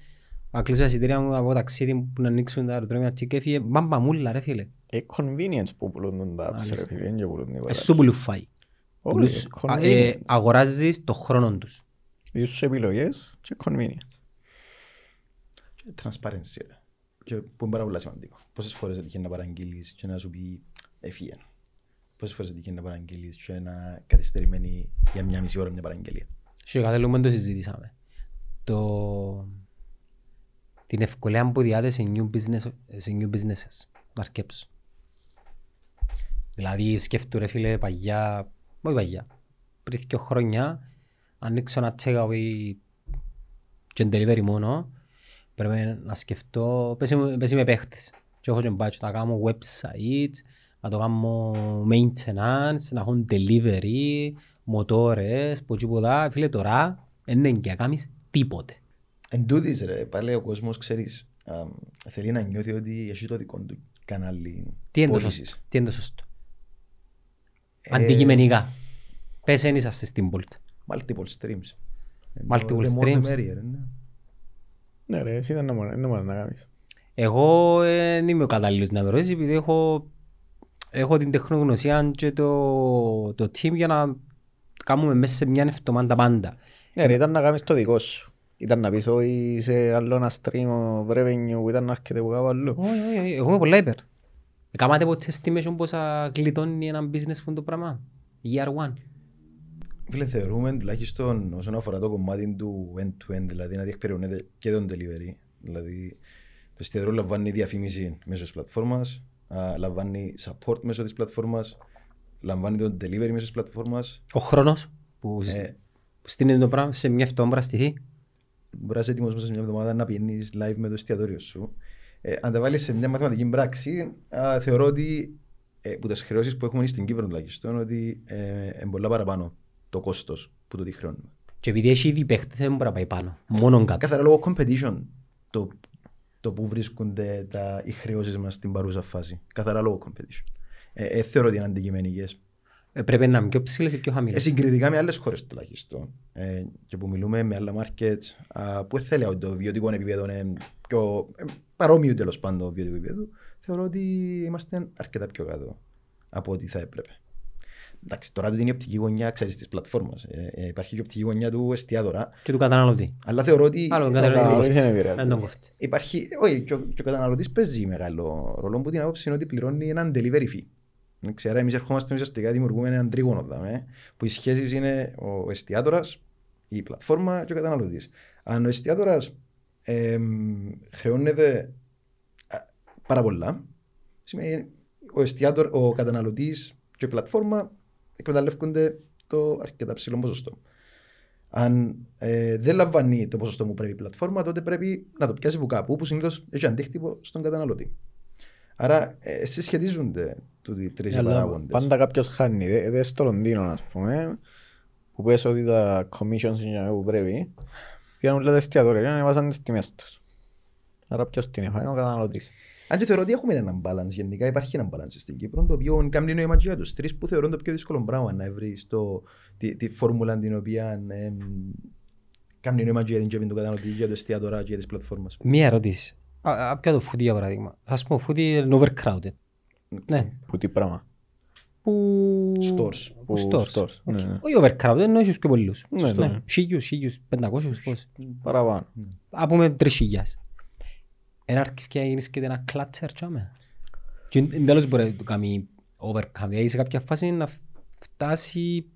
να κλείσω τα εισιτήρια μου από ταξίδι που να ανοίξουν τα αεροδρόμια, τσικ, έφυγε, μπαμπαμούλα ρε φίλε». Ε, convenience που πουλούν τα apps, ρε Μάλιστα. φίλε, δεν και πουλούν τίποτα. Εσύ σου πουλουφάει. Όχι, Πουλούς- α, convenience. ε, Αγοράζεις το χρόνο τους. Διούς τους επιλογές και convenience. Και transparency, ρε. Και που είναι πάρα πολύ σημαντικό. Πόσες φορές έτυχε να παραγγείλεις και να σου πει έφυγε. Πόσες φορές έτυχε να παραγγείλεις και να καθυστερημένη για μια μισή ώρα μια παραγγελία. Σε κάθε λόγο το συζητήσαμε. Το... Την ευκολία που διάται σε new, business, σε new businesses. Να αρκέψω. Δηλαδή σκέφτου ρε φίλε παγιά, όχι παγιά, πριν δύο χρόνια ανοίξω ένα takeaway και delivery μόνο πρέπει να σκεφτώ, πες είμαι, πες είμαι παίχτης και έχω και μπάτσο να κάνω website, να το κάνω maintenance, να έχω delivery, μοτόρες, πω τίποτα. Φίλε τώρα δεν είναι και να κάνεις τίποτε. Εν τούτης, ρε, πάλι ο κόσμος, ξέρεις, α, θέλει να νιώθει ότι έχει το δικό του κανάλι Τι είναι το πώλησης. σωστό; Τι είναι το σωστό; Ε, Αντικειμενικά. Πες εν είσαστε στην Bolt. Multiple streams. Multiple The more the streams. Merrier, ναι. Ναι ρε, εσύ δεν είναι μόνο- είναι μόνο να κάνεις. Εγώ δεν είμαι ο κατάλληλος να με ρωτήσεις επειδή έχω, έχω την τεχνογνωσία και το, το team για να κάνουμε μέσα σε μια εβδομάδα τα πάντα. Ναι ρε, ήταν να κάνεις το δικό σου. Ήταν να πεις ότι σε άλλο ένα stream of revenue που ήταν να έρχεται από κάπου αλλού. Όχι, όχι, όχι, εγώ είμαι πολλά υπέρ. Κάματε ποτέ estimation πόσα γλιτώνει ένα business που είναι το πράγμα; Year one. Φίλε, θεωρούμε τουλάχιστον όσον αφορά το κομμάτι του end-to-end, δηλαδή να διεκπεραιώνεται και τον delivery. Δηλαδή, το εστιατόριο λαμβάνει διαφήμιση μέσω της πλατφόρμας, α, λαμβάνει support μέσω της πλατφόρμας, λαμβάνει τον delivery μέσω της πλατφόρμας. Ο χρόνος που, Ε, που στείνει το πράγμα σε μια εβδομάδα να στηθεί. μπορεί να είσαι έτοιμος μέσα σε μια εβδομάδα να πηγαίνεις live με το εστιατόριο σου. Ε, αν τα βάλεις σε μια μαθηματική πράξη, α, θεωρώ ότι ε, που τις χρεώσεις που έχουμε στην Κύπρο τουλάχιστον, ότι ε, είναι πολλά παραπάνω το κόστος που το τι χρεώνουμε. Και επειδή έχει ήδη παίχτες δεν μπορεί να πάει πάνω. Μόνον κάτω. Καθαρά λόγω competition, το το που βρίσκονται τα, οι χρεώσεις μας στην παρούσα φάση. Καθαρά λόγω competition. Ε, ε, θεωρώ ότι είναι αντικειμενικές. Ε, Πρέπει να είναι πιο ψηλές ή πιο Ε, χαμηλές. συγκριτικά με άλλες χώρες τουλάχιστον ε, και που μιλούμε με άλλα markets α, που δεν θέλει ότι το βιωτικό επίπεδο είναι πιο ε, παρόμοιο τέλος πάντων το βιωτικό επίπεδο θεωρώ ότι είμαστε αρκετά πιο κάτω από ό,τι θα έπρεπε. Εντάξει, τώρα είναι η οπτική γωνιά ξέρεις, της πλατφόρμας. Ε, ε, υπάρχει και η οπτική γωνιά του εστιατόρα. Και του καταναλωτή. Αλλά θεωρώ ότι Άλλο τον ο καταναλωτή. καταναλωτής είναι κόφτει. επηρεάζεται. Δεν τον κόφτει. Υπάρχει, όχι, και ο, και ο καταναλωτής παίζει μεγάλο ρόλο που την άποψη είναι ότι πληρώνει έναν delivery fee. Δεν ξέρω, εμείς ερχόμαστε ουσιαστικά, δημιουργούμε έναν τρίγωνο δάμε, που οι σχέσεις είναι ο εστιατόρας, η πλατφόρμα και ο καταναλωτής. Αν ο εστιατόρας εμ, χρεώνεται α, πάρα πολλά, σημαίνει ο, εστιατόρ, ο καταναλωτής και η πλατφόρμα εκμεταλλεύονται το αρκετά ψηλό ποσοστό. Αν ε, δεν λαμβάνει το ποσοστό που πρέπει η πλατφόρμα, τότε πρέπει να το πιάσει από κάπου, που συνήθως έχει αντίκτυπο στον καταναλωτή. Άρα, ε, συσχετίζονται τούτοι οι τρεις Αλλά παράγοντες. Πάντα κάποιος χάνει. Δε, δε στο Λονδίνο, ας πούμε, που πες ότι τα commissions είναι που πρέπει, πήγαν όλα τα εστιατόρια και ανεβάσαν τις τιμές τους. Άρα ποιος την έφαγε, ο καταναλωτής. Αν και θεωρώ ότι έχουμε έναν balance, γενικά υπάρχει έναν balance στην Κύπρο, το οποίο κάνει νόημα και για τους τρεις που θεωρούν το πιο δύσκολο πράγμα να βρει τη, τη φόρμουλα την οποία ε, κάνει νόημα και για την τσέπη του καταναλωτή, για το εστιατόρα και για τις πλατφόρμες. Μία ερώτηση. Α- α, Πια το φούτι για παράδειγμα. Ας πούμε, ο φούτι είναι overcrowded. Ναι. Που τι πράγμα. Που... Stores. Που Που stores. stores, Οκ. ναι, ναι. Όχι overcrowded, ενώ έχεις πιο πολλούς. Ναι, Σωστό. ναι. Χίλιους, χίλιους, πεντακόσιους, πώς. Παραπάνω. Α πούμε τρεις χιλιάς. Ένα αρκευκιά γίνεις και ένα κλάτσερ τσάμε. Και εν τέλος μπορεί να το κάνει overcome. Δηλαδή σε κάποια φάση να φτάσει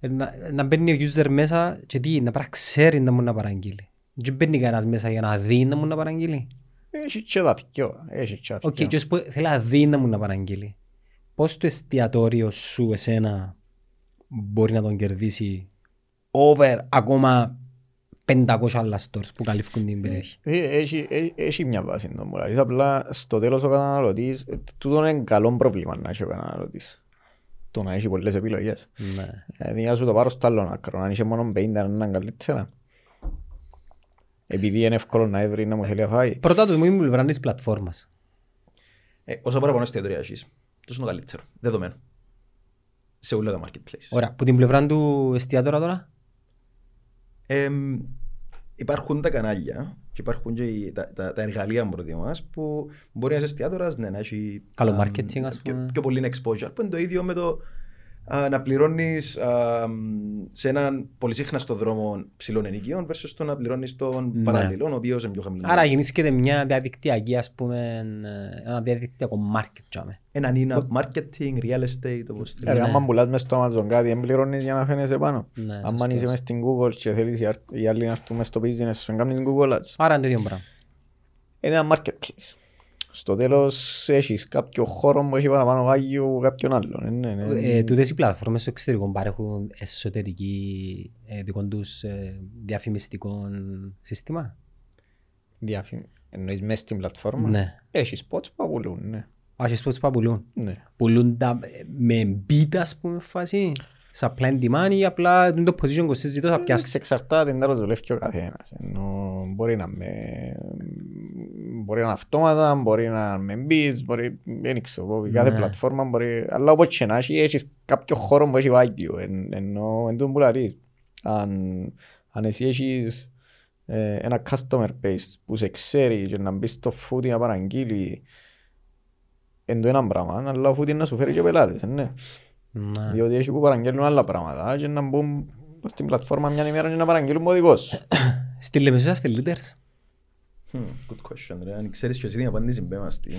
ε, να, να μπαίνει ο user μέσα και τι, να πρέπει να ξέρει ίνταμπου να παραγγείλει. Και μπαίνει κανένας μέσα για να δει ίνταμπου να παραγγείλει. Έχει και τα δυο. Έχει και τα Οκ, δυο. και ώσπου θέλει να δει ίνταμπου να παραγγείλει. Πώς το εστιατόριο σου εσένα μπορεί να τον κερδίσει over ακόμα 500 άλλα stores που καλύφουν την περιοχή. Ε, Έχει, έχει, έχει μια βάση το μου λαλείς. Απλά στο τέλος ο καταναλωτής, ε, τούτο είναι καλό πρόβλημα να έχει ο καταναλωτής. Το να έχει πολλές επιλογές. Ναι. Δηλαδή να σου το πάρω στο άλλο άκρο, αν είσαι μόνο 50 να είναι καλύτερα. Επειδή είναι εύκολο να έβρει να μου θέλει να φάει. Πρώτα το μου πλευρά της πλατφόρμας. Ε, όσο παραπάνω εστιατόρια έχεις, τόσο είναι το καλύτερος. Δεδομένο. Σε όλα τα marketplaces. Ωραία, που την πλευρά του εστιατόρα τώρα; Εμ, υπάρχουν τα κανάλια και υπάρχουν και οι- τα, τα, τα εργαλεία πρώτη μας που μπορεί να είσαι εστιατόρας ναι, να έχει Καλό α, marketing, ας πιο, πούμε. πιο πολύ exposure που είναι το ίδιο με το α, να πληρώνεις α, σε έναν πολυσύχναστο δρόμο ψηλών ενοικίων versus το να πληρώνεις τον Ναι. παραλληλό ο οποίος είναι πιο χαμηλό. Άρα γεννήσκεται μια διαδικτυακή, ας πούμε, ε, ένα διαδικτυακό market. τσάμε. Έναν είναι marketing, real estate, όπως Ε, ρε, θέλει. άμα πουλάς μες στο Amazon κάτι, δεν πληρώνεις για να φαίνεσαι πάνω. Ναι, Άμα σωστός. είσαι μες στην Google και θέλεις οι αρ- οι άλλοι να έρθουν μες στο business σου, να κάνεις Google Ads. Άρα είναι το ίδιο πράγμα. Είναι ένα marketplace. Στο τέλος έχεις κάποιο χώρο που έχει παραπάνω βάγιο από κάποιον άλλον. Ε, ναι, ναι. Ε, τούτες οι πλατφόρμες στο εξωτερικό παρέχουν εσωτερική ε, δικών τους ε, διαφημιστικό σύστημα. Διαφήμι- Εννοείς μες στην πλατφόρμα; Ναι. Έχεις spots που απολούν, ναι. Άχι spots που πουλούν. ναι. Πουλούν τα ε, με beat, ας πούμε, φάση. Supply and demand ή απλά το position κοστίζει τόσο θα πιάσεις. Εντάξει, εξαρτάται την τέλος δουλεύει και ο καθένας. Ενώ μπορεί να με... Μπορεί να είναι αυτόματα, μπορεί να είναι με beats, μπορεί... Δεν ξέρω, εγώ, η κάθε Ναι. πλατφόρμα μπορεί... Αλλά όπως και να έχει, έχεις κάποιο χώρο που έχει βάγιο. Εν- Ενώ εν τούτο που λαλείς. Αν, αν εσύ έχεις ε, ένα customer base που σε ξέρει και να μπεις στο foodie να παραγγείλει εν το ένα πράγμα, αλλά ο foodie να σου φέρει και πελάτες, ε, ναι. Ναι. Διότι έχει που παραγγέλνουν άλλα πράγματα και να μπουν στην πλατφόρμα μια ημέρα και να παραγγείλουν ο δικός. Στη Λεμεσό είστε leaders. Hmm, Good question, ρε. Αν ξέρεις ποιος είναι η απάντηση μπέμαστη.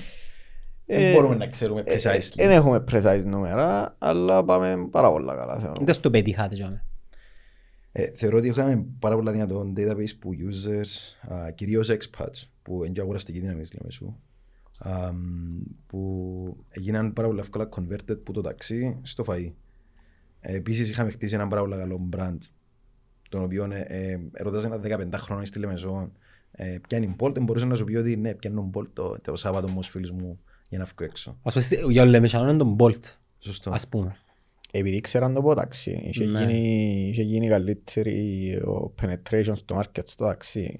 Ε, Δεν μπορούμε να ξέρουμε Ε, precisely. Δεν έχουμε precise νούμερα, αλλά πάμε πάρα πολλά καλά θεωρώ. Δεν στο πετύχατε, τσάμε. Ε, θεωρώ ότι είχαμε πάρα πολλά δυνατόν database που users, α, κυρίως expats, που είναι και αγοραστική δύναμη στη Λεμεσού, α, που έγιναν πάρα πολλά εύκολα converted που το ταξί στο φαΐ. Ε, επίσης είχαμε χτίσει ένα πάρα πολύ καλό brand, τον οποίο ε, ε, ερωτάς ένα 15 χρόνο στη Λεμεσό, ε, πιάνει Bolt, ε, μπορούσε να σου πει ότι ναι, πιάνω Bolt το, το Σάββατο με τους φίλους μου για να βγω έξω. Ας πούμε, για ο Λεμεσανό είναι τον Bolt, Σωστό. ας πούμε. Επειδή ξέραν το πόταξι, είχε, Ναι. γίνει, είχε γίνει καλύτερη ο penetration στο market στο ταξί.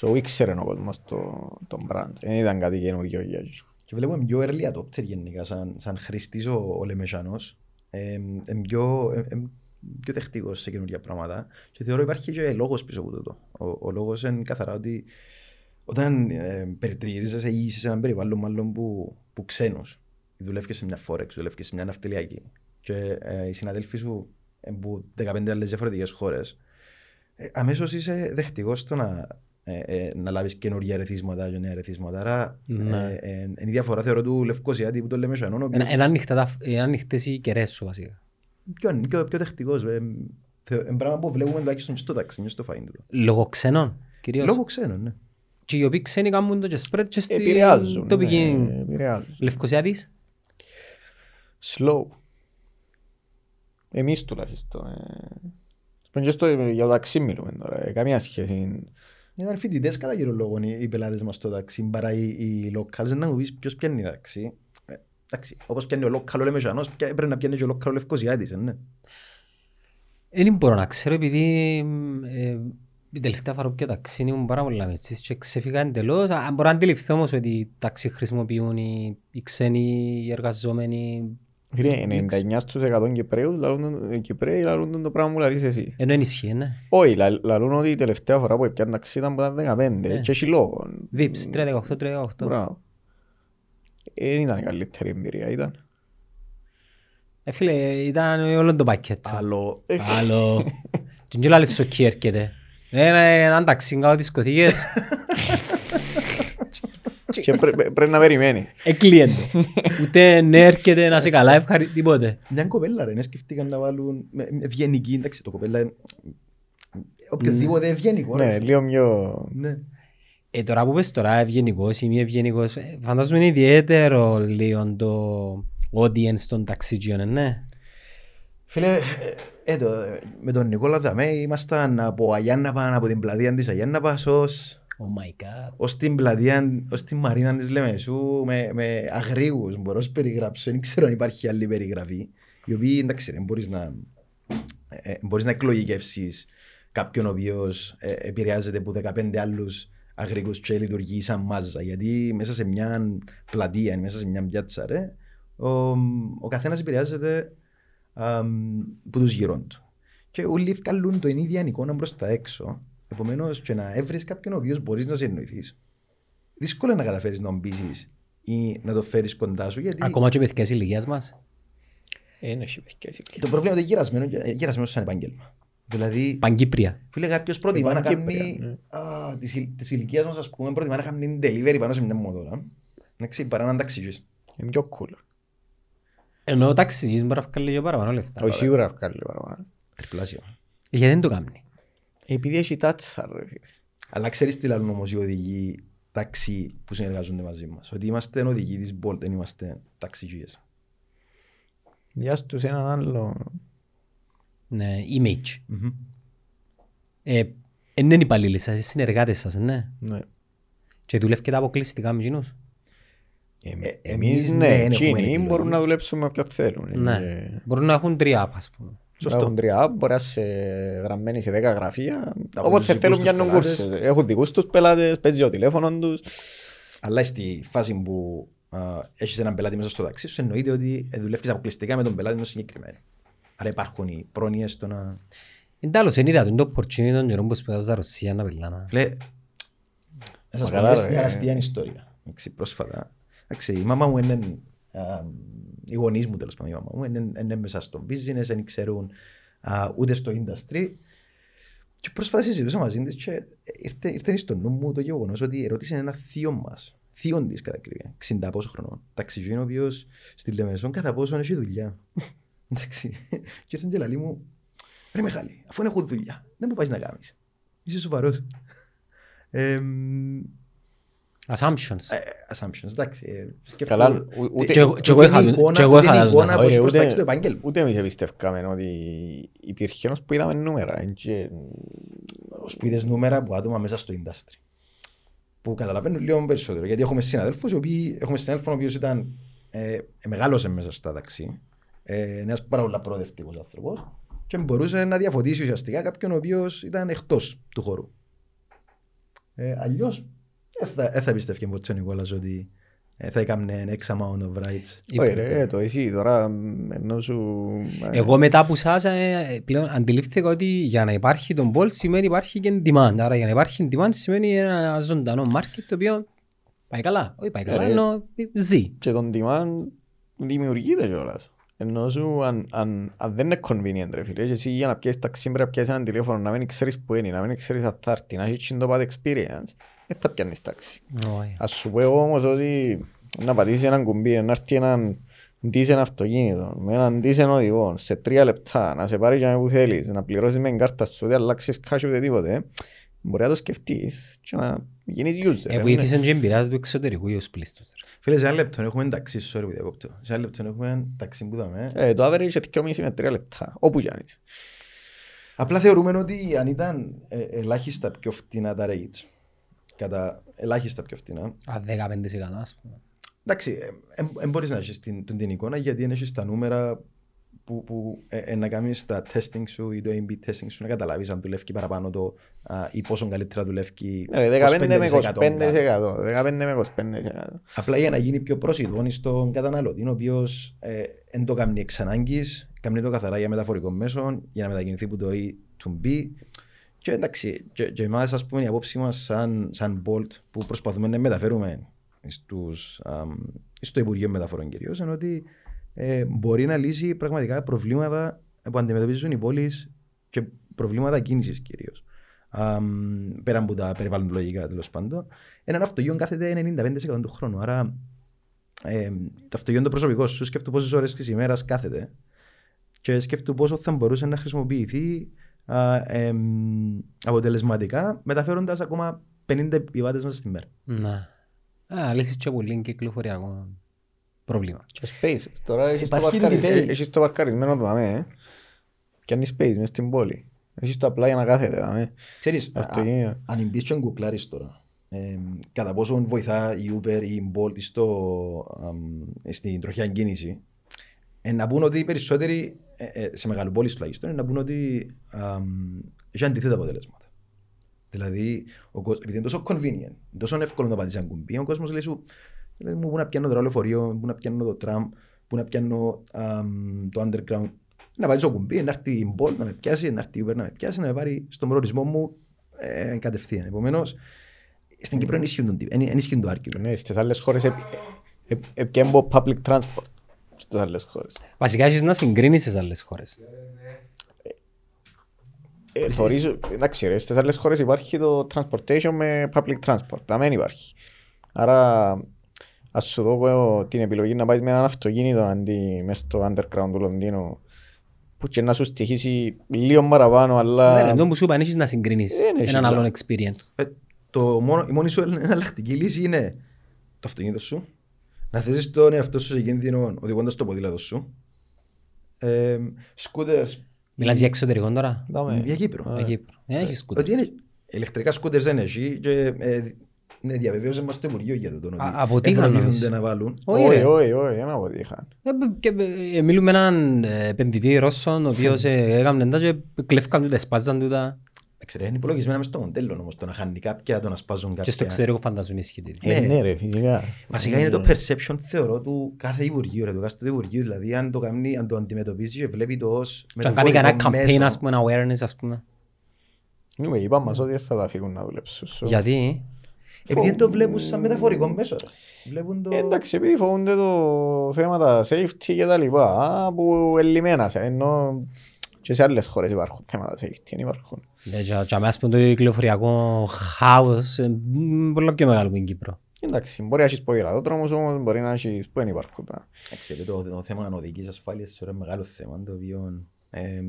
So ήξερε ο κόσμος το, τον brand. Δεν ήταν κάτι καινούργιο για εκείνο. Και βλέπουμε πιο early adopter γενικά, σαν, σαν χρηστής ο, ο Λεμεσανός. Ε, ε, πιο, ε, ε, πιο δεχτικός σε καινούργια πράγματα. Και θεωρώ υπάρχει και λόγος πίσω από τούτο. Ο, ο λόγος είναι καθαρά ότι όταν ε, περιτριγυρίζεσαι ή είσαι σε έναν περιβάλλον μάλλον που, που ξένος, δουλεύεις σε μια Forex, δουλεύεις σε μια ναυτιλιακή και ε, οι συναδέλφοι σου ε, που 15 άλλες διαφορετικές χώρες, ε, αμέσως είσαι δεχτικός στο να, ε, ε, να λάβεις καινούργια ρεθίσματα και νέα ρεθίσματα. Άρα Ναι. ε, ε, είναι η διαφορά θεωρώ του Λευκοσιάτη που το λέμε σανόν, ο οποίος Ένα- Είναι ανοιχτά τα- είναι ανοιχτές οι κεραίες σου βασικά. Πιο, πιο, πιο δεχτικός. Ε, θε- ε, πράγμα που βλέπουμε τουλάχιστον στο ταξί, μες στο φάιν του. Λόγω ξένων κυρίως. Λόγω ξένων, ναι. Και οι οποίοι ξένοι κάνουν το και spread και στην Επηρεάζουν. τοπική ναι, επηρεάζουν. Λευκοσιάτης. Slow. Εμείς τουλάχιστον. ε. Σπον και στο, για το ταξί μιλούμε τώρα. ε, Καμία σχέση. Ήταν φοιτητές κατά κύριο λόγο οι, οι πελάτες μας στο ταξί, παρά οι, οι locals, να μου πεις ποιος πιάνει ταξί. Ε, εντάξει, όπως πιάνει ο local ο Λεμεσανός, πια- πρέπει να πιάνει και ο local ο Λευκοσιάτης, ε, ναι. Δεν μπορώ να ξέρω επειδή ε, η τελευταία φορά που πια ταξί ήμουν πάρα πολλά μετσίς και ξέφυγα εντελώς. Α, Μπορώ να αντιληφθώ όμως ότι ταξί χρησιμοποιούν οι, οι ξένοι οι εργαζόμενοι. Φίλε, 99 στους 100 Κυπρέους λαλούν- ε, Κυπρέοι λαλούν το πράγμα που λαλείς εσύ. Ενώ ενισχύει, ναι. Όχι, λα- λαλούν ότι η τελευταία φορά που έπιαν ταξί ήταν που ήταν 15 Ναι. και έχει λόγο. Vips, 318, 318. Μπράβο. Δεν ήταν η καλύτερη εμπειρία, ήταν. Ε, φίλε, ήταν όλο το πακέτο. Άλλο, Άλλο. Και δεν λάλες στο εκεί έρχεται. Ε, ναι, έναν ταξί κάτω τις κωθήκες. Και πρέ- πρέ- πρέπει να περιμένει. Εκλείεται. Ούτε ναι έρχεται να σε καλά, ευχαρι... τίποτε. μια κοπέλα ρε, ναι, σκεφτήκαν να βάλουν με- με ευγενική, εντάξει, το κοπέλα είναι οποιοδήποτε ευγενικό. Ναι, ρε. λίγο πιο... Ναι. Ε, τώρα που πες τώρα ευγενικός ή μη ευγενικός, ε, φαντάζομαι είναι ιδιαίτερο λίγο το audience των ταξιτζιών, ναι. Φίλε, ε, ε, το, ε, με τον Νικόλα Δαμέ ήμασταν από Αγιάνναπα, από την πλατεία της Αγιάνναπας ως, Oh my god. ως την πλατεία, ως την μαρίνα της Λεμεσού με, με αγρήγους, μπορώ να σου περιγράψω, δεν ξέρω αν υπάρχει άλλη περιγραφή, οι οποίοι, εντάξει, δεν μπορείς να, ε, ε, μπορείς να εκλογικεύσεις κάποιον ο οποίος ε, επηρεάζεται από 15 άλλους αγρήγους και λειτουργεί σαν μάζα, γιατί μέσα σε μια πλατεία, μέσα σε μια πιάτσα, ρε, ο, ο καθένας επηρεάζεται αμ, που τους γύρω του. Και όλοι βγάλουν το ίδια εικόνα μπρος τα έξω. Επομένως, και να έβρεις κάποιον ο οποίος μπορείς να σε εννοηθεί. Δύσκολο να καταφέρεις να τον πείσει ή να το φέρεις κοντά σου. Γιατί Ακόμα και παιδιά της ηλικίας μας. Δεν έχει παιδιά εσύ. το πρόβλημα είναι γυρασμένο, ε, γυρασμένο σαν επάγγελμα. Δηλαδή, Παγκύπρια. φίλε, κάποιος προτιμά να Υπάρχει Κύπρια, κάνει. ναι. α, της, ηλικίας μας, ας πούμε, προτιμά να κάνει delivery πάνω σε μια μοδόρα. Εντάξει, παρά να ταξιζείς. Είναι πιο cool. Ενώ ο ταξιτζής μπορεί να βγάλει και παραπάνω λεφτά. Όχι σίγουρα βγάλει παραπάνω. Τριπλάσιο. Ε, Γιατί δεν το κάνει; Επειδή έχει τάτσα ρε φίλε. Αλλά ξέρεις τι λένε όμως οι οδηγοί ταξί που συνεργάζονται μαζί μας; Ότι είμαστε οδηγοί της Bolt, δεν είμαστε ταξιτζίες. Για στους έναν άλλο... Ναι, image. Ε, εν είναι υπαλλήλοι σας, είναι συνεργάτες σας, ναι. Ναι. Και δουλεύκετε αποκλειστικά με εκείνους. Ε, Εμείς εμείς, ναι, ναι, δεν έχουμε εκείνοι επιλογή. μπορούν να δουλέψουν με όποιον θέλουν. Ναι. Είναι- Μπορούν να έχουν τρία app, ας πούμε. Σωστό. Έχουν τρία app, μπορεί να είσαι γραμμένοι σε 10 γραφεία. έχουν Όποτε τους θέλουν δικούς πιάνουν τους κούρσες. πελάτες. Έχουν δικούς τους πελάτες, παίζει το τηλέφωνο τους. Αλλά στη φάση που έχεις έναν πελάτη μέσα στο ταξί σου, εννοείται ότι δουλεύεις αποκλειστικά με τον πελάτη ενός συγκεκριμένου. Άρα υπάρχουν οι πρόνοιες στο να. Εν τέλος, είναι ιδέα του, είναι το opportunity των καιρών που σπουδάζα στα Ρωσία να πελάνα. Λέει, να σας πω Καλά, μια- ρε. μια αστεία ιστορία. Εντάξει, πρόσφατα. Εντάξει, η μάμα μου είναι. α, Οι γονείς μου τέλος πάντων, η μάμα μου είναι, είναι μέσα στο business, δεν ξέρουν α, ούτε στο industry. Και πρόσφατα συζητούσα μαζί της και ήρθε, ήρθε στο νου μου το γεγονός ότι ερώτησε ένα θείο μας, θείον της κατά κρύβεια, 60 πόσο χρονών, ταξιτζήν ο οποίος στη Λεμεσόν κατά πόσο έχει δουλειά. Εντάξει. Και ήρθε και λαλή μου, ρε Μιχάλη, αφού έχω δουλειά, δεν μου πάει να κάνεις. Είσαι σοβαρός. Ε, Assumptions. ε, assumptions, εντάξει. ε, σκέφτομαι- Καλά, ου- ούτε- Και εγώ- και εγώ ούτε είχα είναι τον- εικόνα- και εγώ ούτε είχα είναι τον εικόνα μέσα. που έχει Ωραία, προστάξει ούτε- το επάγγελμα. Ούτε εμείς εμπιστευκάμε ότι υπήρχε ένας που είδαμε νούμερα. ε, και- Ως που είδες νούμερα από άτομα μέσα στο industry. Που καταλαβαίνουν λίγο περισσότερο. Γιατί έχουμε συναδέλφους, οι οποίοι, έχουμε συνάδελφο ο οποίος ήταν, ε, ε, μεγάλωσε μέσα στα ταξί. Ε, ένας πάρα πολύ προοδευτικός άνθρωπος. Και μπορούσε να διαφωτίσει ουσιαστικά κάποιον ο οποίος ήταν εκτός του χώρου. Ε, αλλιώς, δεν θα, ε, θα πίστευκε ποτέ ο Νικόλας ότι ε, θα έκαμε X amount of rights. Όχι ρε, το εσύ τώρα μ, ενώ σου... ε, Εγώ μετά από σας ε, πλέον αντιλήφθηκα ότι για να υπάρχει τον ball σημαίνει υπάρχει και demand. Άρα για να υπάρχει demand σημαίνει ένα ζωντανό market το οποίο πάει καλά. Όχι πάει καλά, ρε. ενώ ζει. Και τον demand δημιουργείται κιόλας. Ενώ σου αν, αν, αν δεν είναι convenient ρε φίλε και εσύ για να πιέσεις ταξί πρέπει να πιέσεις έναν τηλέφωνο να μην ξέρεις που είναι, να μην ξέρεις αν θα έρθει, να έχεις το bad experience, δεν θα πιάνεις ταξί. Όχι. Ας σου πω εγώ όμως ότι να πατήσεις έναν κουμπί, να έρθει έναν ντύσεν αυτοκίνητο, με έναν ντύσεν οδηγό, σε τρία λεπτά, να σε πάρει για που θέλεις, να πληρώσεις με την κάρτα σου, ότι αλλάξεις cash ούτε τίποτε, μπορεί να το σκεφτείς και να γίνεις user. Ε, ε, βοήθησε και εμπειράς του εξωτερικού ή ως πλήστος. Φίλε, σε ένα λεπτό έχουμε ταξί, sorry που διακόπτω. Σε ένα λεπτό έχουμε ταξί που δάμε. Ε, το average είναι 2,5 με 3 λεπτά, όπου κι αν είσαι. Απλά θεωρούμε ότι αν ήταν ε, ελάχιστα πιο φτηνά τα rates, κατά ελάχιστα πιο φτηνά, Α, 15% ας πούμε. εντάξει, δεν μπορείς να έχεις την, την, την εικόνα γιατί δεν έχεις τα νούμερα που, που ε, ε, να κάνεις τα testing σου ή το A-B testing σου να καταλάβεις αν δουλεύει παραπάνω το α, ή πόσο καλύτερα δουλεύει Ε, ρε, 15 με 25%. 25%, 15 με 25%. Απλά για να γίνει πιο προσιτόν στον καταναλωτή, ο οποίος ε, δεν το κάνει εξ ανάγκης, κάνει το καθαρά για μεταφορικό μέσο, για να μετακινηθεί από το A to B. Και εντάξει, και, και εμάς ας πούμε η απόψη μας σαν, σαν Bolt που προσπαθούμε να μεταφέρουμε στους, αμ, στο Υπουργείο Μεταφορών κυρίως είναι ότι ε, μπορεί να λύσει πραγματικά προβλήματα που αντιμετωπίζουν οι πόλεις και προβλήματα κίνησης κυρίως. Αμ, πέρα από τα περιβαλλοντολογικά τέλος πάντων, έναν αυτοκίνητο κάθεται 95% του χρόνου. Άρα ε, το αυτοκίνητο προσωπικό σου σκέφτομαι πόσες ώρες της ημέρας κάθεται και σκέφτομαι πόσο θα μπορούσε να χρησιμοποιηθεί α, εμ, αποτελεσματικά μεταφέροντας ακόμα 50 επιβάτες μέσα στη μέρα. Ναι. Α, λύσεις και πολύ κυκλοφοριακό πρόβλημα. Και space. Τώρα έχεις το, Υπάρχει παρκαρι... debate. έχεις το παρκαρισμένο δαμέ, ε. Και αν space μες στην πόλη. Έχεις το απλά για να κάθεται δαμέ. Ξέρεις, α- Αυτοκίνητο. α- αν μπεις και γκουκλάρεις τώρα, ε, κατά πόσο βοηθά η Uber ή η Bolt στο, αμ, στην τροχιά κίνηση, ε, να πούν ότι οι περισσότεροι, ε, ε, σε μεγαλοπόλεις τουλάχιστον, ε, να πούν ότι αμ, έχει αντίθετα αποτελέσματα. Δηλαδή, ο, κόσμος- επειδή είναι τόσο convenient, τόσο εύκολο να πατήσεις ένα κουμπί, ο κόσμος λέει σου, λέει μου, πού να πιάνω το λεωφορείο, πού να πιάνω το τραμ, πού να πιάνω αμ, το underground. Να πατήσω κουμπί, να έρθει η Bolt να με πιάσει, να έρθει η Uber να με πιάσει, να με πάρει στον προορισμό μου ε, κατευθείαν. Επομένως, στην Κύπρο δεν ισχύουν τον τύπο, δεν ισχύουν το argument. Ναι, στις άλλες χώρες επιέμπω public transport. Στις άλλες χώρες. Βασικά έχεις να συγκρίνεις στις άλλες χώρες. Ε, θωρείς, εντάξει ρε, στις άλλες χώρες υπάρχει το transportation με public transport. Τα δεν υπάρχει. Άρα, ας σου δω εγώ την επιλογή να πάει με έναν αυτοκίνητο αντί μες στο underground του Λονδίνου που και να σου στοιχήσει λίγο παραπάνω, Ναι, αλλά... ρε, που σου είπα, δεν έχεις να συγκρίνεις Δεν έχεις έναν να- άλλον experience. Ε, το μόνο, η μόνη σου εναλλακτική λύση είναι το αυτοκίνητο σου, να θέσεις τον εαυτό σου σε κίνδυνο οδηγώντας το ποδήλατο σου. Ε, σκούτερς Μιλάς για εξωτερικό τώρα; Δάμε. για Κύπρο. Για Κύπρο. Δεν έχεις Ότι σκούτες. είναι, ηλεκτρικά σκούτερς δεν έχει και ε, ναι, διαβεβαίωσε μας το Υπουργείο για το ότι Α, αποτύχαν προτίθενται όμως. να βάλουν. Όχι ρε. Όχι, όχι, όχι, δεν αποτύχαν. Ε, και, ε, Μιλούμε με έναν ε, επενδυτή Ρώσον, ο οποίος ε, (laughs) έκαμε τα και κλέφκαν τούτα, σπάζαν τούτα. Ξέρετε, είναι υπολογισμένα μες στο μοντέλο όμως, το να χάνει κάποια, το να σπάζουν κάποια. Και στο εξωτερικό φανταζομαι ισχύει. το ίδιο. Ε, Ναι. ναι ρε, φυσικά. Βασικά είναι το perception θεωρώ του κάθε Υπουργείου, ρε, του κάθε Υπουργείου. Δηλαδή αν το, κάνει, αν το αντιμετωπίζει και βλέπει το ως Και αν κάνει κανένα μεταφορικό campaign, μέσο. ας πούμε, awareness, ας πούμε. Anyway, είπαν μας ότι δεν θα τα φύγουν να δουλέψουν. So- Γιατί, Επειδή δεν το βλέπουν σαν μεταφορικό μέσο. ρε. Βλέπουν το... Ε, Εντάξει, επειδή φοβούνται το θέμα τα safety και τα λοιπά, α, που ελλημένα σε, ενώ και σε άλλες χώρες υπάρχουν θέματα safety, δεν υπάρχουν. ε, και- και αμέσως πούμε το κυκλοφοριακό χάος, ε, μ, πολλά πιο μεγάλο που είναι η Κύπρο. Εντάξει, μπορεί να έχεις ποδηλατόδρομους όμως, μπορεί να έχεις που δεν υπάρχουν τα. Εντάξει, ρε, το, το θέμα οδικής ασφάλειας είναι ένα μεγάλο θέμα το οποίο ε,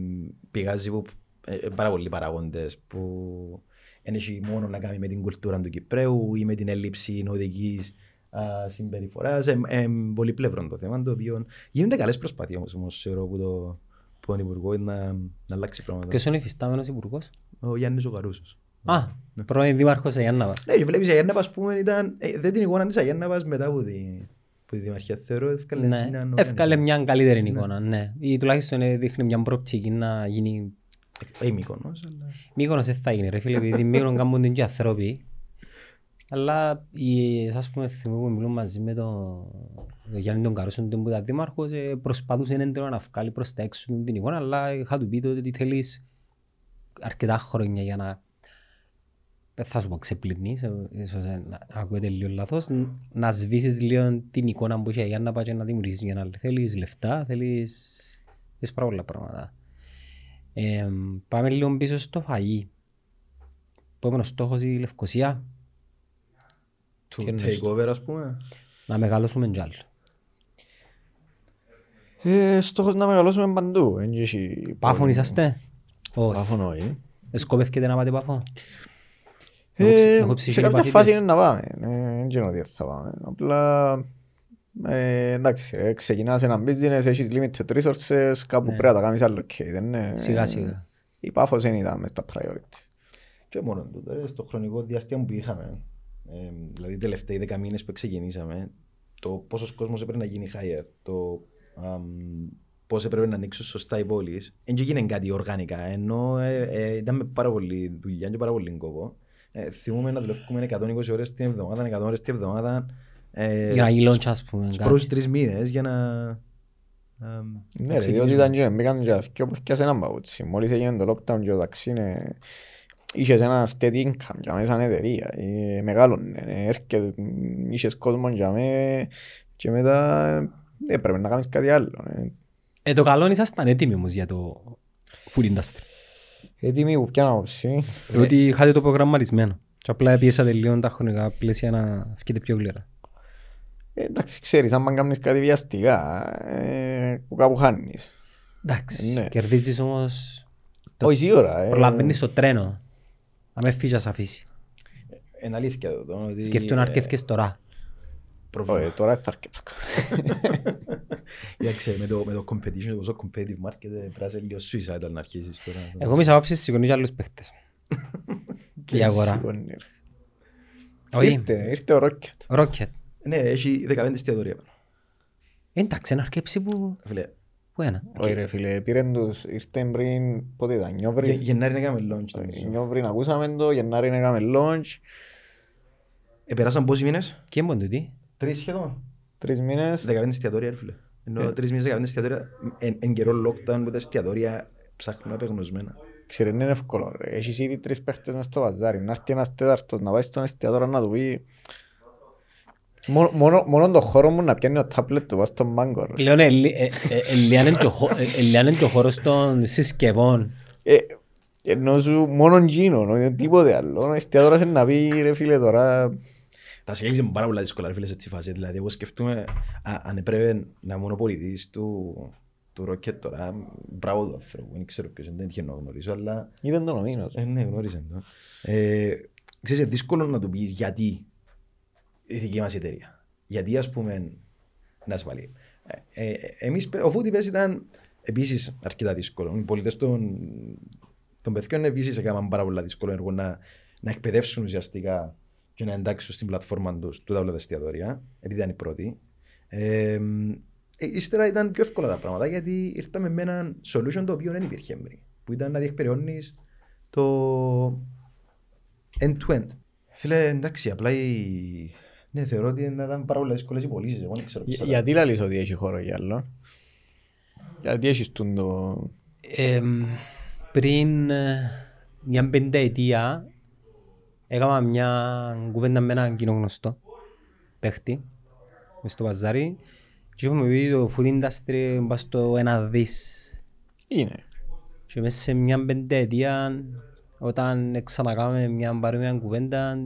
πηγάζει από ε, ε, πάρα πολλοί παραγόντες που δεν έχει μόνο να κάνει με την κουλτούρα του Κυπρέου ή με την έλλειψη οδικής α, συμπεριφοράς. Ε, ε, πολυπλευρό το θέμα το οποίο γίνονται καλές προσπάθειες όμως, όμως θεωρώ από το που τον Υπουργό να, να αλλάξει πράγματα. Ποιος είναι ο υφιστάμενος υπουργός; Ο Γιάννης ο Καρούσος. Α, πρώην δήμαρχος Αγιάνναβας. Ναι, και βλέπεις η Αγιάνναβας που ήταν, ε, δεν την εικόνα της Αγιάνναβας μετά από τη, που τη Δημαρχία θεωρώ ευκάλε έτσι Ναι, μια νέα- εύκαλε μια καλύτερη εικόνα, ναι. Ή τουλάχιστον ε, δείχνει μια προοπτική να γίνει... Ε, η Μύκονος, αλλά... Μύκονος δεν θα γίνει ρε φίλε, επειδή Μύκονο κάνουν την και ανθρώποι. Αλλά η, ας πούμε θυμώ που μιλούν μαζί με τον το Γιάννη τον Καρούσον που ήταν δήμαρχος ε, προσπαθούσε έντονα να βγάλει προς τα έξω την εικόνα αλλά είχα του πει τότε ότι θέλεις αρκετά χρόνια για να δεν θα σου πω ξεπλυνείς, ε, ίσως ε, να ακούγεται λίγο λάθος, ν- να σβήσεις λίγο την εικόνα που είχε για να πάει και να δημιουργήσεις μια άλλη. Θέλεις λεφτά, θέλεις, θέλεις πάρα πολλά πράγματα. Ε, πάμε λίγο πίσω στο φαγί. Επόμενος στόχος η Λευκοσία, To Τι εννοείς take over ας πούμε. να μεγαλώσουμε κι άλλο. Ε, Στόχος να μεγαλώσουμε παντού. Εν έχει Πάφων πολύ- είσαστε; Όχι. Πάφων όχι. Σκοπεύκετε να πάτε πάφο; Ε, Έχω ψ- έχω Σε ψυχή κάποια παθήτες. φάση είναι να πάμε. Ε, Δεν ξέρω τι θα πάμε. Απλά ε, εντάξει, ρε, ξεκινάς ένα business, έχεις limited resources, κάπου Ναι. πρέπει να τα κάνεις allocate. δεν είναι- Σιγά σιγά. Η πάφος δεν ήταν μες στα priority. Και μόνο τούτο, ρε, στο χρονικό διάστημα που είχαμε, ε, δηλαδή τελευταίοι δέκα μήνες που ξεκινήσαμε, το πόσος κόσμος έπρεπε να γίνει hire, το αμ, πώς έπρεπε να ανοίξουν σωστά οι πόλεις, δεν έγινε κάτι οργανικά, ενώ ε, ε, ήταν με πάρα πολύ δουλειά και πάρα πολύ κόπο. Ε, θυμούμε να δουλεύουμε 120 ώρες την εβδομάδα, 100 ώρες την εβδομάδα, ε, Για να γίνει launch ας πούμε. στους κάτι. πρώτους τρεις μήνες για να... αμ, Ναι να ρε, διότι ξεκινήσουμε. ήταν και μπήκαν και και όπως πιάσε έναν παπούτσι. Μόλις έγινε το lockdown και το ταξί είναι... Είχες ένα steady income για μέσα σαν εταιρεία. Ε, Μεγάλωνε, ε, έρχεται, είχες κόσμο για μέ και μετά ε, έπρεπε να κάνεις κάτι άλλο. ε. Ε, το καλό είναι ήσασταν έτοιμοι όμως για το food industry. Έτοιμοι που πιάνω άποψη. Διότι είχατε το προγραμματισμένο. Και απλά πιέσατε λίγο τα χρονικά πλαίσια να βγείτε πιο γλυκά. Ε, Εντάξει, ξέρεις, αν πάνε κάνεις κάτι βιαστικά, ε, που κάπου χάνεις. Εντάξει, Ναι. κερδίζεις όμως... Το- Όχι σίγουρα. ε. Προλαβαίνεις το τρένο. Αν με φύγεις ας αφήσει. Είναι αλήθεια εδώ. ότι, Σκεφτούν να ε, αρκεύκες τώρα. πρόβλημα. Όχι, τώρα θα αρκετά. Εντάξει, (laughs) με το, με το competition, το πόσο competitive market, ε, πρέπει να είσαι λίγο suicidal να αρχίσεις τώρα. Εγώ μες απόψεις σηκώνεις και άλλους παίχτες. (laughs) Η αγορά. Σηκώνεις, ρε. Όχι, Ήρθε, ήρθε ο Ρόκετ. Rocket. Ναι, έχει 15 εστιατόρια. Εντάξει, να αρκέψει που... Φίλε, Που ένα. Όχι ρε φίλε, πήραν τους, ήρθε πριν, πότε ήταν, Γε- Νιόβρη. Γενάρη να κάνουμε launch νομίζω. Νιόβρη να ακούσαμε το, Γενάρη να κάνουμε launch, Επεράσαν πόσοι μήνες, Και έμπον τούτη. τρεις σχεδόν. τρεις μήνες. 15 εστιατόρια ρε φίλε. Ενώ Ε. τρεις μήνες 15 εστιατόρια, εν, εν καιρό lockdown που τα εστιατόρια ψάχνουν απεγνωσμένα. Ξέρε, είναι εύκολο ρε. Έχεις ήδη τρεις παίχτες μες στο βαζάρι. Να έρθει ένας τέταρτος να πάει στον εστιατόριο να του πει Μόνο, μόνο, μόνο το χώρο μου να πιάνει ο τάπλετ του, πας στον μάγκο ρε. Λέω ναι, ελιάνε το χώρο των συσκευών. Ε, ενώ σου μόνο γίνο, δεν τίποτε άλλο. Ο εστιατόρας είναι να πει ρε φίλε τώρα Τα σχέδια είναι πάρα πολλά δύσκολα ρε φίλε σε έτσι φάση. Δηλαδή εγώ σκεφτούμε α, αν έπρεπε να μονοπολιτείς του, του Rocket τώρα, μπράβο του ανθρώπου, δεν ξέρω ποιος είναι, δεν τυχαίνω να γνωρίζω, αλλά Ήταν το νομίνος. Ε, ναι, γνώριζε το. Ε, ξέρεις, είναι δύσκολο να του πεις γιατί η δική μας εταιρεία. Γιατί ας πούμε να ασφαλεί. Ε, ε, εμείς, ο Foodipes ήταν επίσης αρκετά δύσκολο. Οι πολίτες των, των παιδιών επίσης έκαναν πάρα πολλά δύσκολο έργο να, να εκπαιδεύσουν ουσιαστικά και να εντάξουν στην πλατφόρμα τους του τα εστιατόρια, επειδή ήταν οι πρώτοι. Ε, ε, ύστερα ήταν πιο εύκολα τα πράγματα γιατί ήρθαμε με ένα solution το οποίο δεν υπήρχε πριν. Που ήταν να διεκπεραιώνεις το end-to-end. Φίλε, εντάξει, απλά η... Ναι, θεωρώ ότι να ήταν πάρα πολλά δύσκολες οι πωλήσεις. Εγώ δεν ξέρω πώς θα Γιατί λαλείς ότι έχει χώρο για άλλο; Γιατί έχεις τούν το... Εμ, πριν ε, μια πενταετία έκανα μια κουβέντα με έναν κοινό γνωστό παίχτη μες στο παζάρι και είχαμε πει το food industry πάει στο ένα δις Είναι. και μέσα σε μια πενταετία όταν ξανακάμε μια παρόμοια κουβέντα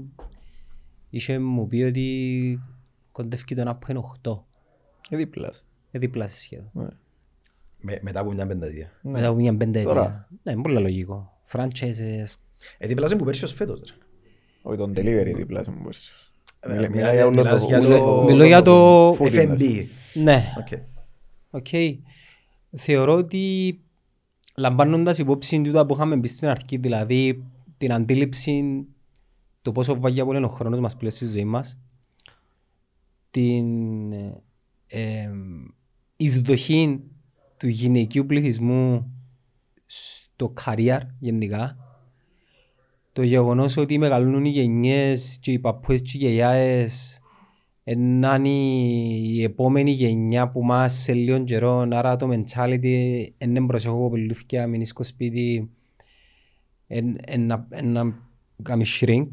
είχε μου πει ότι κοντεύει το 1.8 Ε, δίπλας. ε, δίπλα σε σχέδιο Ναι. Με, μετά από μια πενταδία. μετά από μια πενταετία Τώρα. ναι, είναι πολύ λογικό franchises Ε, δίπλα που πέρσι ως φέτος. ρε. Όχι τον delivery δίπλας μου μπορείς. Ε, Μιλά- μιλάς Μιλάει για για- όλο μιλάς το... για όλο το- Μιλώ για το food F&B. industry. ναι Οκ. Οκ. Θεωρώ ότι λαμβάνοντας υπόψη τούτα που είχαμε πει στην αρχή, δηλαδή την αντίληψη του πόσο βαγιά πολύ είναι ο χρόνος μας πλέον στη ζωή μας, την ε, ε, εισδοχή του γυναικείου πληθυσμού στο career γενικά, το το γεγονός ότι μεγαλώνουν οι γενιές και οι παππούες και οι γιαγιάες να είναι η επόμενη γενιά που μας σε λίγο καιρό, άρα το mentality είναι προσέχω κοπελούθηκια, μην είσαι στο σπίτι, εν- εν να- εν να κάνει shrink.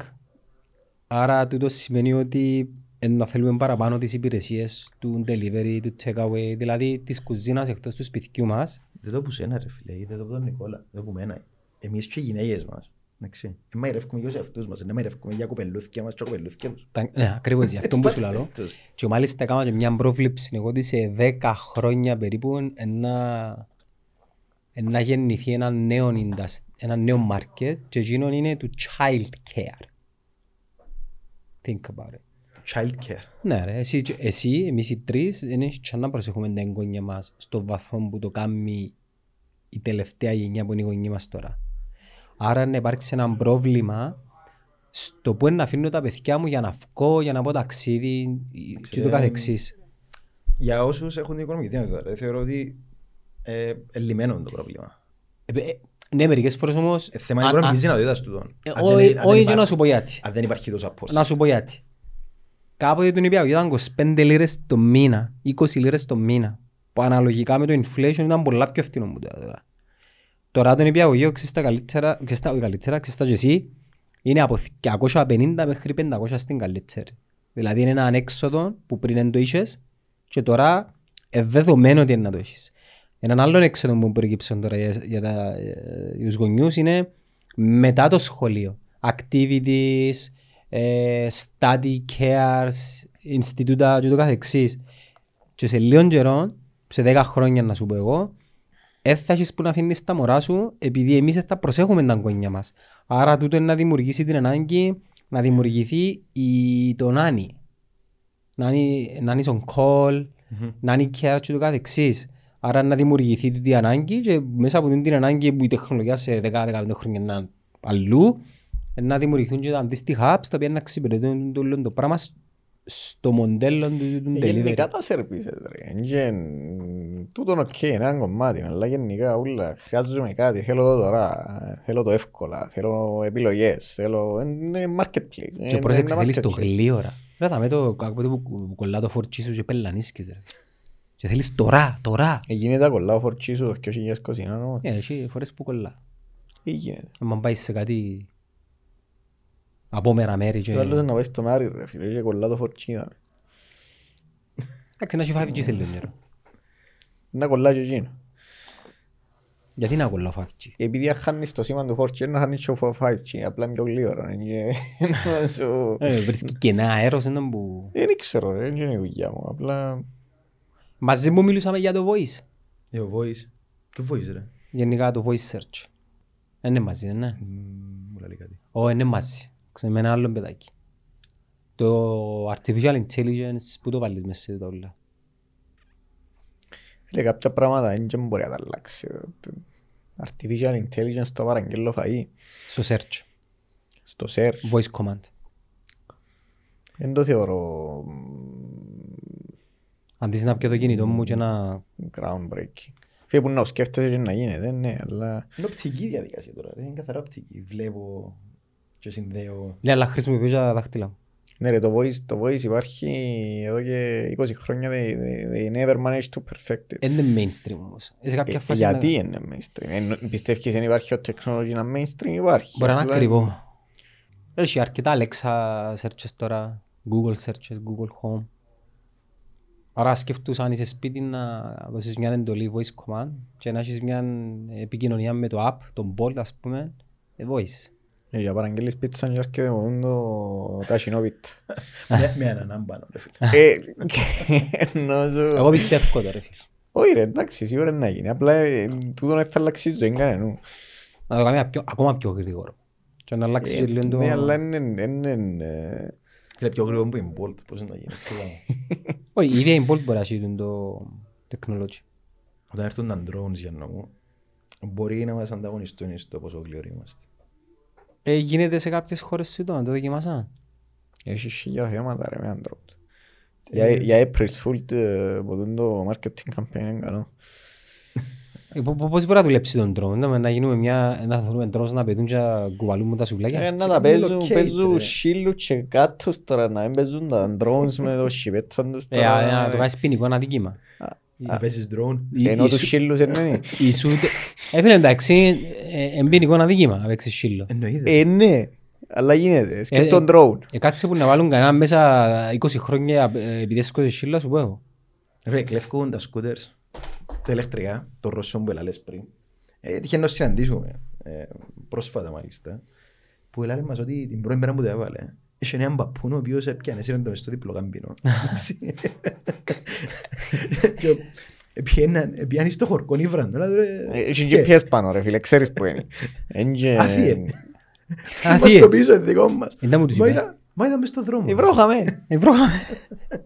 Άρα τούτο σημαίνει ότι εν να θέλουμε παραπάνω τις υπηρεσίες του delivery, του takeaway, δηλαδή της κουζίνας εκτός του σπιτιού μας. Δεν το που σένα ρε φίλε, δεν το που τον Νικόλα, δεν το που μένα. Εμείς και οι γυναίκες μας. Εντάξει. Ε, μαϊρεύκουμε για τους εαυτούς μας, δεν μαϊρεύκουμε για κοπελούθηκια μας και κοπελούθηκια τους. Τα- Ναι, ακριβώς γι' αυτό που σου λέω. (laughs) Και μάλιστα έκανα και μια πρόβλεψη εγώ ότι σε 10 χρόνια περίπου να, να γεννηθεί ένα νέο, indus- ένα νέο market και εκείνο είναι του child care. Think about it. Child care. Ναι ρε, εσύ, και- εσύ εμείς οι τρεις δεν έχει και να προσέχουμε τα εγγόνια μας στο βαθμό που το κάνει η τελευταία γενιά που είναι η γονή μας τώρα. Άρα να υπάρξει ένα πρόβλημα στο που είναι να αφήνω τα παιδιά μου για να βγω, για να πω ταξίδι και το καθεξής. Για όσους έχουν την οικονομική δυνατότητα, ρε, θεωρώ ότι ε, ελλημένον είναι το πρόβλημα. Ε, ε, Ναι, μερικές φορές όμως... Ε, θέμα αν- οικονομικής αν- δυνατότητας του τον. ε, Αν όχι- δεν- αν δεν Όχι και υπάρχει- να σου πω γιατί. Αν δεν υπάρχει τόσος απόσταση. Να σου πω γιατί. Κάποτε τον είπα, ήταν 25 λίρες το μήνα, 20 λίρες το μήνα, που αναλογικά με το inflation ήταν πολλά πιο φθηνό μου τώρα. Τώρα τον είπα εγώ, ξέρεις τα καλύτερα, ξέρεις τα όχι καλύτερα, ξέρεις τα και εσύ, είναι από 250 μέχρι 500 στην καλύτερη. Δηλαδή είναι ένα ανέξοδο που πριν δεν το είχες και τώρα ε, δεδομένο ότι είναι να το έχεις. Έναν άλλο έξοδο που προκύψει τώρα για, για, τα, ε, για τους γονιούς είναι μετά το σχολείο. Activities, ε, study cares, Ινστιτούτα και το καθεξής. Και σε λίγων καιρών, σε 10 χρόνια να σου πω εγώ, δεν θα έχεις που να αφήνεις τα μωρά σου επειδή εμείς δεν θα προσέχουμε τα γονιά μας. Άρα τούτο είναι να δημιουργήσει την ανάγκη να δημιουργηθεί η, το nanny. Να είναι, να είναι on call, να είναι care και το καθεξής. Άρα να δημιουργηθεί τούτη η ανάγκη και μέσα από την ανάγκη που η τεχνολογία σε 10-15 χρόνια είναι αλλού να δημιουργηθούν και τα αντίστοιχα apps τα οποία να εξυπηρετούν το, όλο το πράγμα σ- στο μοντέλο του, του Ε, delivery. Γενικά τα services ρε. Και τούτον οκ, είναι ένα κομμάτι, αλλά γενικά όλα χρειάζομαι κάτι, θέλω το τώρα, θέλω το εύκολα, θέλω επιλογές, θέλω... είναι marketplace. Και είναι πρόσεξε ένα θέλεις το marketplace. γλύωρα. Ρε θα με το κάποτε που που κολλά το φορτσί σου και πελανίσκεις ρε. Και θέλεις τώρα, τώρα. Ε, Γίνεται να κολλάω φορτσί σου το 2021 όμως. Ε, έχει φορές που κολλά. Τι γίνεται; Αν πάεις σε κάτι απόμερα μέρη και... Το άλλο είναι να πάεις στον Άρη ρε φίλε και κολλά το φορτσί. να- Εντάξει, να έχει 5G σε λίγο καιρό. Να κολλά και εκείνο. Γιατί να κολλάω 5G. Επειδή αν χάνεις το σήμα του φορτσί να χάνεις και ο 5G, απλά είναι πιο γλύωρο. είναι και- (laughs) να σου- Ε, Βρίσκει κενά αέρος είναι που... Ε, Δεν ξέρω ρε, δεν είναι η δουλειά μου, απλά... Μαζί μου μιλούσαμε για το voice. Για το voice. Ποιο voice ρε; Γενικά το voice search. Είναι μαζί, ναι. Μ, Μου λέει κάτι. Ω, είναι μαζί. Ξέρω, με ένα άλλο παιδάκι. Το artificial intelligence, πού το βάλεις μέσα σε όλα; Φίλε, κάποια πράγματα δεν και μπορεί να τα αλλάξει. Το Artificial intelligence το παραγγέλω φαΐ. Στο search, Στο search. voice command. Δεν το θεωρώ Αντί να πιω το κινητό μου και να... groundbreaking. Φίλε, που να το σκέφτεσαι και να γίνεται, ναι, αλλά... Είναι οπτική διαδικασία τώρα. ρε. Είναι καθαρά οπτική. Βλέπω και συνδέω. Λέει, αλλά χρησιμοποιώ και τα δάχτυλα μου. Ναι ρε, το voice, το voice υπάρχει εδώ και 20 χρόνια. They, they, they never managed to perfect it. Είναι mainstream όμως. Σε κάποια Ε, φάση... γιατί να- είναι mainstream; Ε, πιστεύεις δεν υπάρχει ο technology να mainstream υπάρχει. Μπορεί να είναι Απλά- ακριβό. Έχει αρκετά Alexa searches τώρα, Google searches, Google Home. Άρα σκεφτούς αν είσαι σπίτι να δώσεις μια εντολή voice command και να έχεις μια επικοινωνία με το app, τον Bolt ας πούμε, ε, voice. Ε, Για παραγγέλεις πίτσα και έρχεται μόνο το τάσινο πίτ. Με- Με έναν άμπανο ρε φίλε. Ε, και ενώ σου- Εγώ πιστεύω το ρε φίλε. Όχι ρε, εντάξει, σίγουρα να γίνει. Απλά ε, τούτο δεν θα αλλάξει η ζωή κανενού. Να το κάνουμε πιο- ακόμα πιο γρήγορο. Και να αλλάξει Ε, και λίγο το... Ναι, αλλά είναι... είναι, ε, Φίλε, πιο γρήγορο που είναι Bolt. Πώς είναι να γίνει. ξέρω. (laughs) Όχι, η ίδια η Bolt μπορεί να έχει το technology. Όταν έρθουν τα drones για να μου, μπορεί να μας ανταγωνιστούν στο πόσο γλυόροι είμαστε. Ε, γίνεται σε κάποιες χώρες του το δοκιμάσαν; Έχεις χίλια θέματα ρε με Android. Για, για April Fool ε, που δουν το marketing campaign είναι καλό. Ε, πο- πο- Πώς μπορεί να δουλέψει τον τρόμο, να- να γίνουμε μια, να θεωρούμε τρόμος να πετούν και να κουβαλούμε τα Ε, σουβλάκια. Να τα παίζουν, relocate, παίζουν ρε. σύλλους και κάτω τώρα να μην παίζουν τα drones με το σιπέτον τους Ε, α, τώρα. να το κάνεις ποινικό αδίκημα. Να παίζεις drone. Η- Ενώ η τους σου- σύλλους είναι. η σου- Ε, φίλε, εντάξει, ε, ε, ποινικό αδίκημα να παίξεις σύλλο. Εννοείται. Ε, ναι, αλλά γίνεται. Ε, Σκέφτον ε, drone. Ε, κάτσε που να βάλουν κανένα μέσα 20 χρόνια ε, επειδή έσκωσε σύλλο σου πω εγώ. Ρε, κλέφκουν τα σκούτερς, τα ηλεκτρικά, το ρωσό που έλαλες πριν. Ε, τυχαίνει να συναντήσουμε, ε, πρόσφατα μάλιστα, που έλαλε μας ότι την πρώτη μέρα που το έβαλε, είχε έναν παππούν ο οποίος έπιανε σύρεν το μες στο διπλό καμπίνο. Εντάξει. Και επιέναν- Επιάνει στο χορκό νύβραν. δηλαδή, ρε, Ε, Έχει και- GPS πάνω ρε φίλε, ξέρεις που είναι. Εν και- Αφίε. Α, Είμαστε θύε. στο πίσω, είναι δικό μας. Ε, δεν μου τους Μα είπε. ήταν- Μα ήταν μες στο δρόμο. Ε, βρόχαμε. Ε, βρω.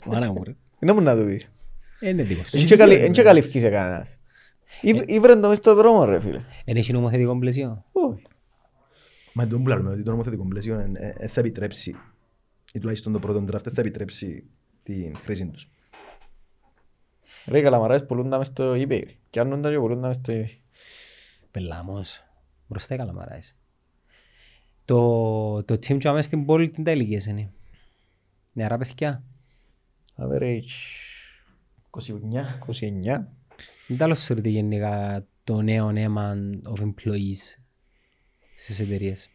Μάνα μου ρε. Είναι μου να το δεις. Ε, Είναι δικός σου. Εν και καλυ- εν και καλυφθείς σε κανένας. Ή- Ήβρεν το μες στο δρόμο ρε φίλε. Εν έχει νομοθετικό πλαίσιο; Όχι. Μα τον που λέμε ότι το νομοθετικό πλαίσιο ε, ε, ε, θα επιτρέψει ή τουλάχιστον το πρώτο draft δεν θα επιτρέψει την χρήση τους. Ρε οι καλαμαράδες πουλούν τα μες στο eBay. Και αν τα και πουλούν τα μες στο eBay. Πελάμος. Μπροστά οι καλαμαράες. Το, το team που άμε στην πόλη την τα ηλικίες είναι; Νεαρά παιδιά; Average 29. 29. Δεν τα θεωρείται γενικά το νέο αίμα of employees στις εταιρείες.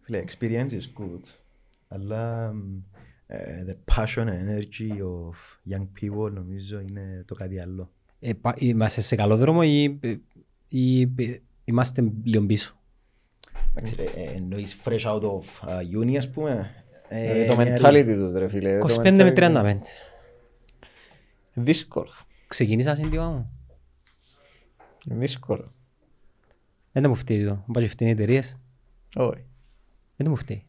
Φίλε, experience is good. Αλλά μ, ε, the passion and energy of young people νομίζω είναι το κάτι άλλο. Ε, πα- Είμαστε σε καλό δρόμο ή, ή, ή είμαστε λίγο πίσω; Εντάξει, ρε, ε, εννοείς fresh out of uh, uni ας πούμε. Ε, Ε, Το νεαροί. mentality τους ρε φίλε. το 25 με mentality- 35. Δύσκολο. Ξεκίνησα σύντημα μου. Δύσκολο. Δεν μου φταίει το. Πάει και φταίνει οι εταιρείες. Όχι. Δεν μου φταίει.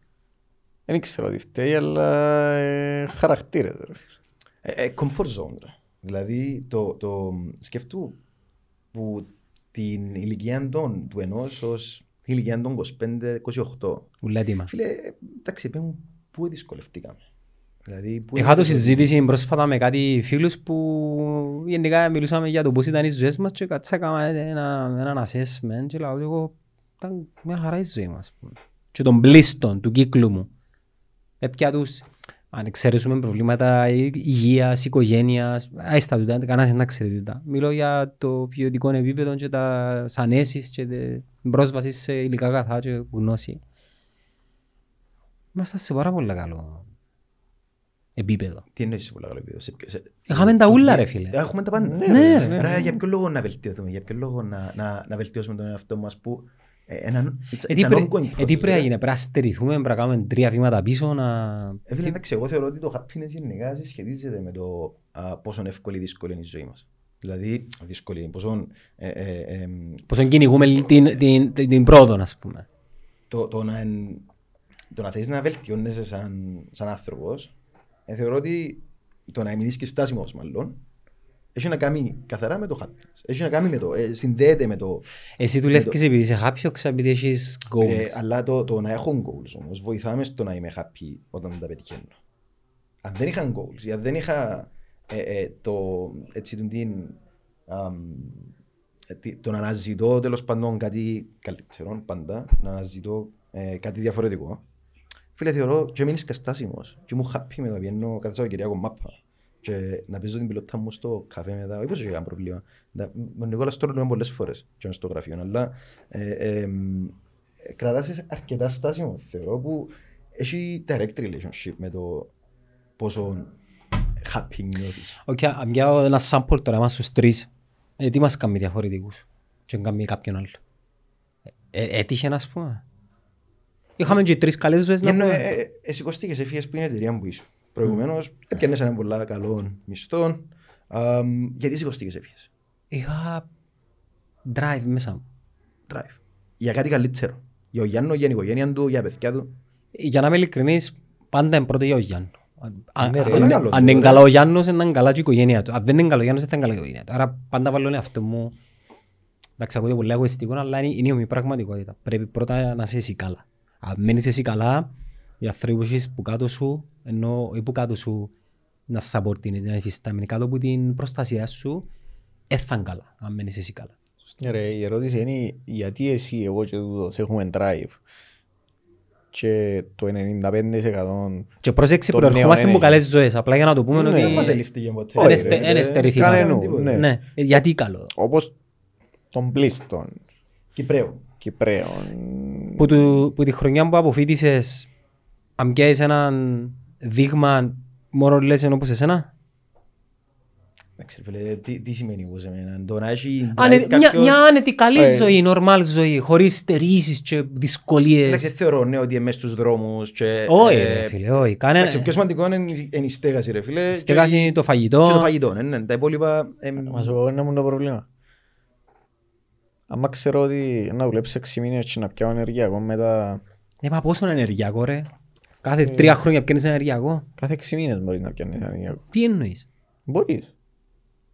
Δεν ξέρω τι φταίει, αλλά ε, χαρακτήρες ρε φίλε. Ε, ε, comfort zone. ρε. Δηλαδή το, το σκεφτού που την ηλικία των, του ενός ως την ηλικία των 25-28. Ούλα έτοιμα. Φίλε, ε, εντάξει, πέμουν πού δυσκολευτήκαμε. Δηλαδή, πού Είχα το είναι- συζήτηση πρόσφατα με κάτι φίλους που γενικά μιλούσαμε για το πώς ήταν οι ζωές μας και κάτσακαμε ένα, έναν assessment και λέω ότι εγώ ήταν μια χαρά η ζωή μας. ας πούμε. Και των πλήστων του κύκλου μου. Έπια τους, αν εξαιρέσουμε προβλήματα ει- υγείας, οικογένειας, άιστα τούτα, κανένας δεν τα ξέρει τούτα. Μιλώ για το βιωτικό επίπεδο και τα ανέσεις και την πρόσβαση σε υλικά αγαθά και γνώση. Είμαστε σε πάρα πολύ καλό επίπεδο. Τι εννοείς σε πολλά καλό επίπεδο. σε ποιο- σε- Είχαμε τα ούλα, ρε φίλε. Ε, Έχουμε τα πάντα. Ναι, ρε. Άρα για ποιο λόγο να βελτιωθούμε, για ποιο λόγο να, να, να βελτιώσουμε τον εαυτό μας που ε, έναν, it's, Ε, τι it's an πρέ- ongoing ε, τι process, πρέπει να ρε. γίνει, πρέπει να στερηθούμε, πρέπει να κάνουμε τρία βήματα πίσω, να... Ε, φίλε, εντάξει, εγώ θεωρώ ότι το happiness γενικά συσχετίζεται με το α, πόσο εύκολη ή δύσκολη είναι η ζωή μας. Δηλαδή, δύσκολη, πόσο ε, ε, ε, Πόσο κυνηγούμε την, την, την, την πρόοδο, ας πούμε. το, το, να, εν- το να θες να βελτιώνεσαι σαν, σαν άνθρωπος, ε, θεωρώ ότι το να μείνεις και στάσιμος μάλλον, έχει να κάνει καθαρά με το happiness. Έχει να κάνει με το, ε, συνδέεται με το, Εσύ δουλεύεις επειδή είσαι happy, επειδή έχεις Ε, goals. αλλά το, το να έχω goals όμως βοηθάμε στο να είμαι happy όταν τα πετυχαίνω. Αν δεν είχα goals ή αν δεν είχα ε, ε, το, έτσι, τον την, αμ, ε, τι- το να αναζητώ τέλος πάντων κάτι καλύτερο πάντα, να αναζητώ ε, κάτι διαφορετικό. Φίλε θεωρώ και έμεινισκα στάσιμος και ήμουν happy με το πηαίνω κάθε Σαββατοκυριακό μάπα και να παίζω την πιλότα μου στο καφέ μετά, όχι πως είχε κανένα πρόβλημα. Να- Με τον Νικόλας το ρωτούμε πολλές φορές και μες στο γραφείο, αλλά ε, ε, μ, ε, κρατάς αρκετά στάσιμο θεωρώ που έχει direct relationship με το πόσο happy νιώθεις. Οκ, αν πιάσω ένα sample τώρα, είμαστε στους τρεις. Ε, τι μας κάνει διαφορετικούς και κάνει κάποιον άλλο. Ε, ε, έτυχε να πούμε. Είχαμε και τρεις καλές ζωές να Ενώ πούμε. ε, ε, εσύ κοστήκες έφυγες που είναι η εταιρεία που ήσουν. Προηγουμένως έπιανες έναν πολλά καλό μισθό. αμ, Γιατί εσύ κοστήκες έφυγες; Είχα drive μέσα μου. Drive. Για κάτι καλύτερο. Για ο Γιάννο, για την οικογένεια του, για τα παιδιά του. Για να είμαι ειλικρινής, πάντα είναι πρώτο για ο Γιάννο. Αν- Ναι, ρε, αν- είναι καλό Αν είναι τώρα. καλά ο Γιάννος, είναι καλά και η οικογένεια του. Αν δεν είναι καλό ο Γιάννος, δεν θα είναι καλά η οικογένεια του. Άρα πάντα βάλω τον εαυτό μου. Εντάξει, ακούγεται πολύ εγωιστικό, αλλά είναι, είναι η ομοίη πραγματικότητα. Πρέπει πρώτα να είσαι εσύ καλά. Αν μένεις εσύ καλά, οι άνθρωποι που έχεις που κάτω σου, ενώ ή που κάτω σου να σε σαπορτίνεις, να υφιστάμενοι κάτω από την προστασία σου, έθαν καλά, αν μένεις εσύ καλά. Ναι, ρε, η ερώτηση είναι γιατί εσύ, εγώ και τούτος έχουμε drive και το 95% Και πρόσεξε, Το νέο προερχόμαστε από energy. καλές ζωές, απλά για να το πούμε Ναι, ότι... Δεν μας ελήφθηκε ποτέ. Είναι ρε, στε- ρε, είναι στερηθεί κανένου, τίποτα. ναι. Ναι, γιατί καλό. όπως τον πλήστον Κυπρέο. Κυπρέων. Που, του, που τη χρονιά που αποφύτησες, αν πιάσεις έναν δείγμα μόνο λες ενώ που σε σένα; Εντάξει, ρε φίλε, τι, τι σημαίνει εγώ σε μένα. Το να έχει Αν, drive είναι- μια, κάποιος- μια άνετη καλή Ε. ζωή, νορμάλ ζωή, χωρίς στερήσεις και Εντάξει, δυσκολίες. θεωρώ ναι, ότι είναι μέσα στους δρόμους και... Όχι ε, ρε φίλε, όχι. Κανένα... Εντάξει, το πιο σημαντικό είναι η- είναι η στέγαση ρε φίλε. και Στεγάζει η- το Και το φαγητό. φαγητό, ναι, ναι. Τα υπόλοιπα... ε, Μα σου πω, είναι μόνο το πρόβλημα. Άμα ξέρω ότι να δουλέψω 6 μήνες και να πιάω ενεργειακό μετά... Ε, μα πόσο είναι ενεργειακό ρε. Κάθε τρία χρόνια πιάνεις ενεργειακό. Κάθε 6 μήνες μπορείς να πιάνεις ενεργειακό. Τι εννοείς. Μπορείς.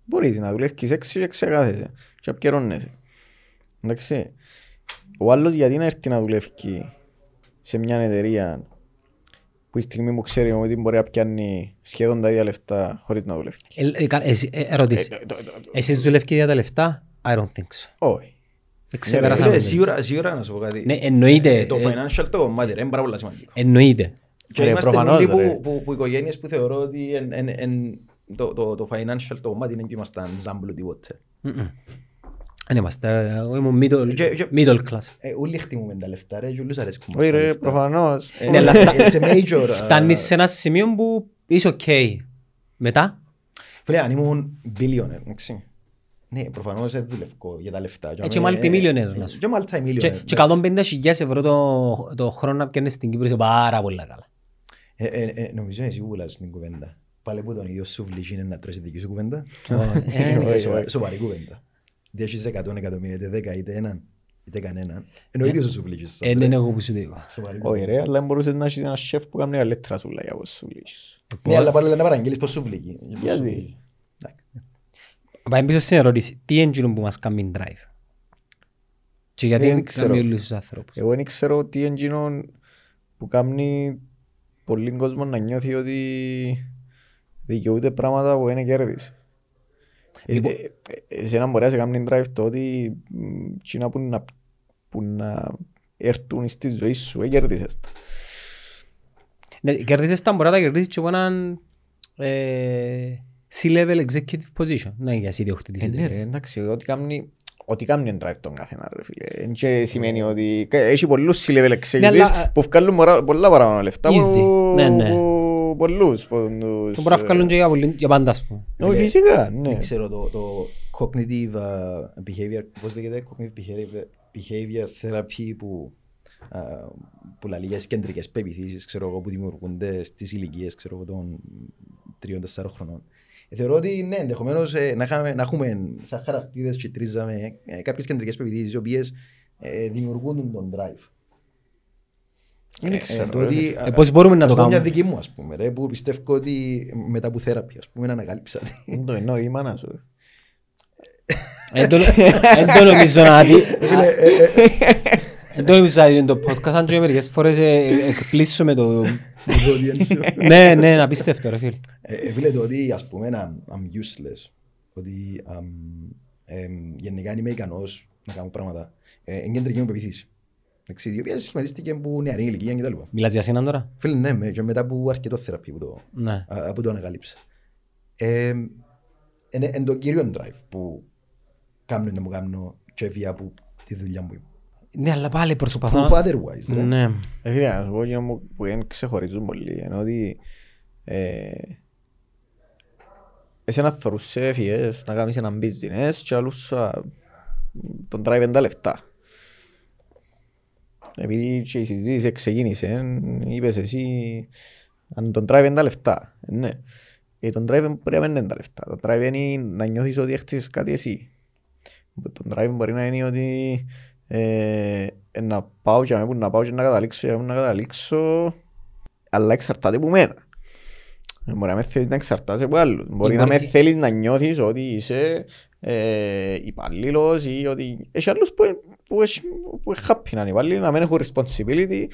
Μπορείς να δουλεύεις 6 και ξεκάθεσαι. Και απκαιρώνεσαι. Εντάξει. Ο άλλος γιατί να έρθει να δουλεύει σε μια εταιρεία που η στιγμή που ξέρει ότι μπορεί να πιάνει σχεδόν τα ίδια λεφτά χωρίς να δουλεύει. Ε, ε, κα- εσύ- ε, Ερώτηση. Εσείς δουλεύετε για τα λεφτά. I don't think so. Όχι. Ε, Ξεπεράσαμε Φίλε, το. σίγουρα, σίγουρα να σου πω κάτι. Ναι, εννοείται. Ε, Το ε, financial το κομμάτι ρε, είναι πάρα πολύ σημαντικό. Εννοείται. Και Ρε, είμαστε προφανώς, πολλοί ρε. που, που, που οικογένειες που θεωρώ ότι εν, εν, εν, το, το, το financial το κομμάτι είναι και ήμασταν ζάμπλου τίποτε. Μμμ. Δεν είμαστε. Εγώ ήμουν middle, Και- και- middle class. Ε, όλοι χτιμούμε τα λεφτά ρε, και όλους αρέσκουν μας Όχι τα ρε, λεφτά. προφανώς. Ε, Ναι, αλλά φτα- It's a major. uh, Φτάνεις σε ένα σημείο που είσαι ok. Μετά; Φίλε, αν ήμουν billionaire, εντάξει. Ναι, προφανώς δεν δουλεύω για τα λεφτά. Έτσι, multi-millionaire να σου. Και multi-millionaire. Και- εντάξει. Και 150.000 ευρώ το, το χρόνο να πιάνεις στην Κύπρο είσαι πάρα πολύ καλά. Ε, ε, ε, Νομίζω εσύ βούλας στην κουβέντα. Πάλι που τον ίδιο σου βλύχει είναι να τρώσει δική σου κουβέντα. Ε, (laughs) Ε, όχι, σοβα- όχι. Σοβαρή κουβέντα. Δεν έχεις 100 εκατομμύρια, είτε 10 είτε έναν, είτε κανέναν. Είναι ο ίδιος ο σου βλύχεις. Ε, ναι, ναι, εγώ που σου το είπα. Σοβαρή Όχι κουβέντα. ρε, αλλά μπορούσες να έχεις ένα σεφ που κάνει καλύτερα σούλα για πώς σου λύσεις. Ναι, αλλά πάλι να παραγγείλεις πώς σου βλύχει. Πώς σου Γιατί; Βλύχει. Εντάξει. Πάμε πίσω στην ερώτηση. Τι είναι εκείνο που μας κάνει drive; Και γιατί Δεν δεν ξέρω. κάνει όλους τους ανθρώπους; Εγώ δεν ξέρω τι είναι εκείνο που κάνει πολλοί κόσμος να νιώθει ότι δικαιούται πράγματα που είναι κέρδης. Ε, Λοιπόν- ε, ε, Εσένα μπορεί να σε κάνει drive το ότι μ, εκείνα που να, που να έρθουν στη ζωή σου, ε, κέρδισες τα. Ναι, κερδίζεις τα μπορείς να τα κερδίσεις και από έναν ε, C-level executive position. Ναι, για εσύ διοκτήτης Ε, ναι ρε, εταιρείας. εντάξει, ότι κάνει, ότι κάνει drive τον καθένα ρε φίλε. Εν και σημαίνει ότι κα- έχει πολλούς C-level Ναι, executives αλλά- που βγάλουν μορα- πολλά παραπάνω λεφτά Easy. που- Ναι, ναι. που πολλούς. που τους, Και μπορεί να βγάλουν ε, και για πολύ- για πάντα, ας πούμε. Όχι, φυσικά, ναι. Δεν ξέρω το, το cognitive uh, behavior, πώς λέγεται, cognitive behavior, behavior therapy που, uh, που λέει για τις κεντρικές πεπιθήσεις, ξέρω εγώ, που δημιουργούνται στις ηλικίες, ξέρω εγώ, των τριών-τεσσάρων χρονών. Ε, θεωρώ ότι ναι, ενδεχομένως ε, να, είχαμε, να έχουμε σαν χαρακτήρες και τρίζαμε ε, κάποιες κεντρικές πεπιθήσεις οι οποίες ε, δημιουργούν τον drive. Δεν Ε, ξέρω, το ρε. ότι, Ε, πώς μπορούμε να ας το πω μια κάνουμε. δική μου, ας πούμε, ρε, που πιστεύω ότι μετά από θέραπη, ας πούμε, να ανακάλυψα. ότι- Δεν το εννοώ η μάνα σου. (laughs) Εν το- εν το νομίζω να δει. Φίλε, ε, ε, (laughs) Εν το νομίζω να δει το podcast, αν και μερικές φορές ε, ε, εκπλήσω με το... το audience σου. Ναι, ναι, είναι απίστευτο ρε φίλε. Ε, ε, φίλε το ότι ας πούμε I'm, I'm useless, ότι um, εμ, γενικά είμαι ικανός να κάνω πράγματα, ε, είναι κεντρική μου πεποίθηση. Εντάξει, η οποία σχηματίστηκε από νεαρή ηλικία κτλ. Μιλάς για σένα τώρα; Φίλε, ναι, με- και μετά από αρκετό θεραπείο που το, Ναι. α, που το ανακάλυψα. Ε, είναι είναι το κύριο drive που κάνω να μου κάνω και βία από τη δουλειά μου. Ναι, αλλά πάλι προσπαθώ Proof να... otherwise, ρε. Ναι. Ε, φίλε, να σου πω εκείνο που- που δεν ξεχωρίζουν πολύ, ενώ ότι ε, εσένα θωρούς σε έφυγες να κάνεις έναν business και άλλους α, τον drive τα λεφτά. Επειδή και η συζήτηση ξεκίνησε, είπες εσύ αν τον drive τα λεφτά. Ε, Ναι. Ε, τον drive μπορεί να μην είναι τα λεφτά. Το drive είναι να νιώθεις ότι έχτισες κάτι εσύ. Το drive μπορεί να είναι ότι ε, ε, να πάω και που να πάω και να καταλήξω και να καταλήξω αλλά εξαρτάται από μένα. Ε, Μπορεί να με θέλεις να εξαρτάσαι από άλλους. Μπορεί να μπορεί με και- θέλεις να νιώθεις ότι είσαι ε, υπαλλήλος ή ότι έχει άλλους που, που, έχει- που είναι happy να είναι υπαλλήλοι, να μην έχουν responsibility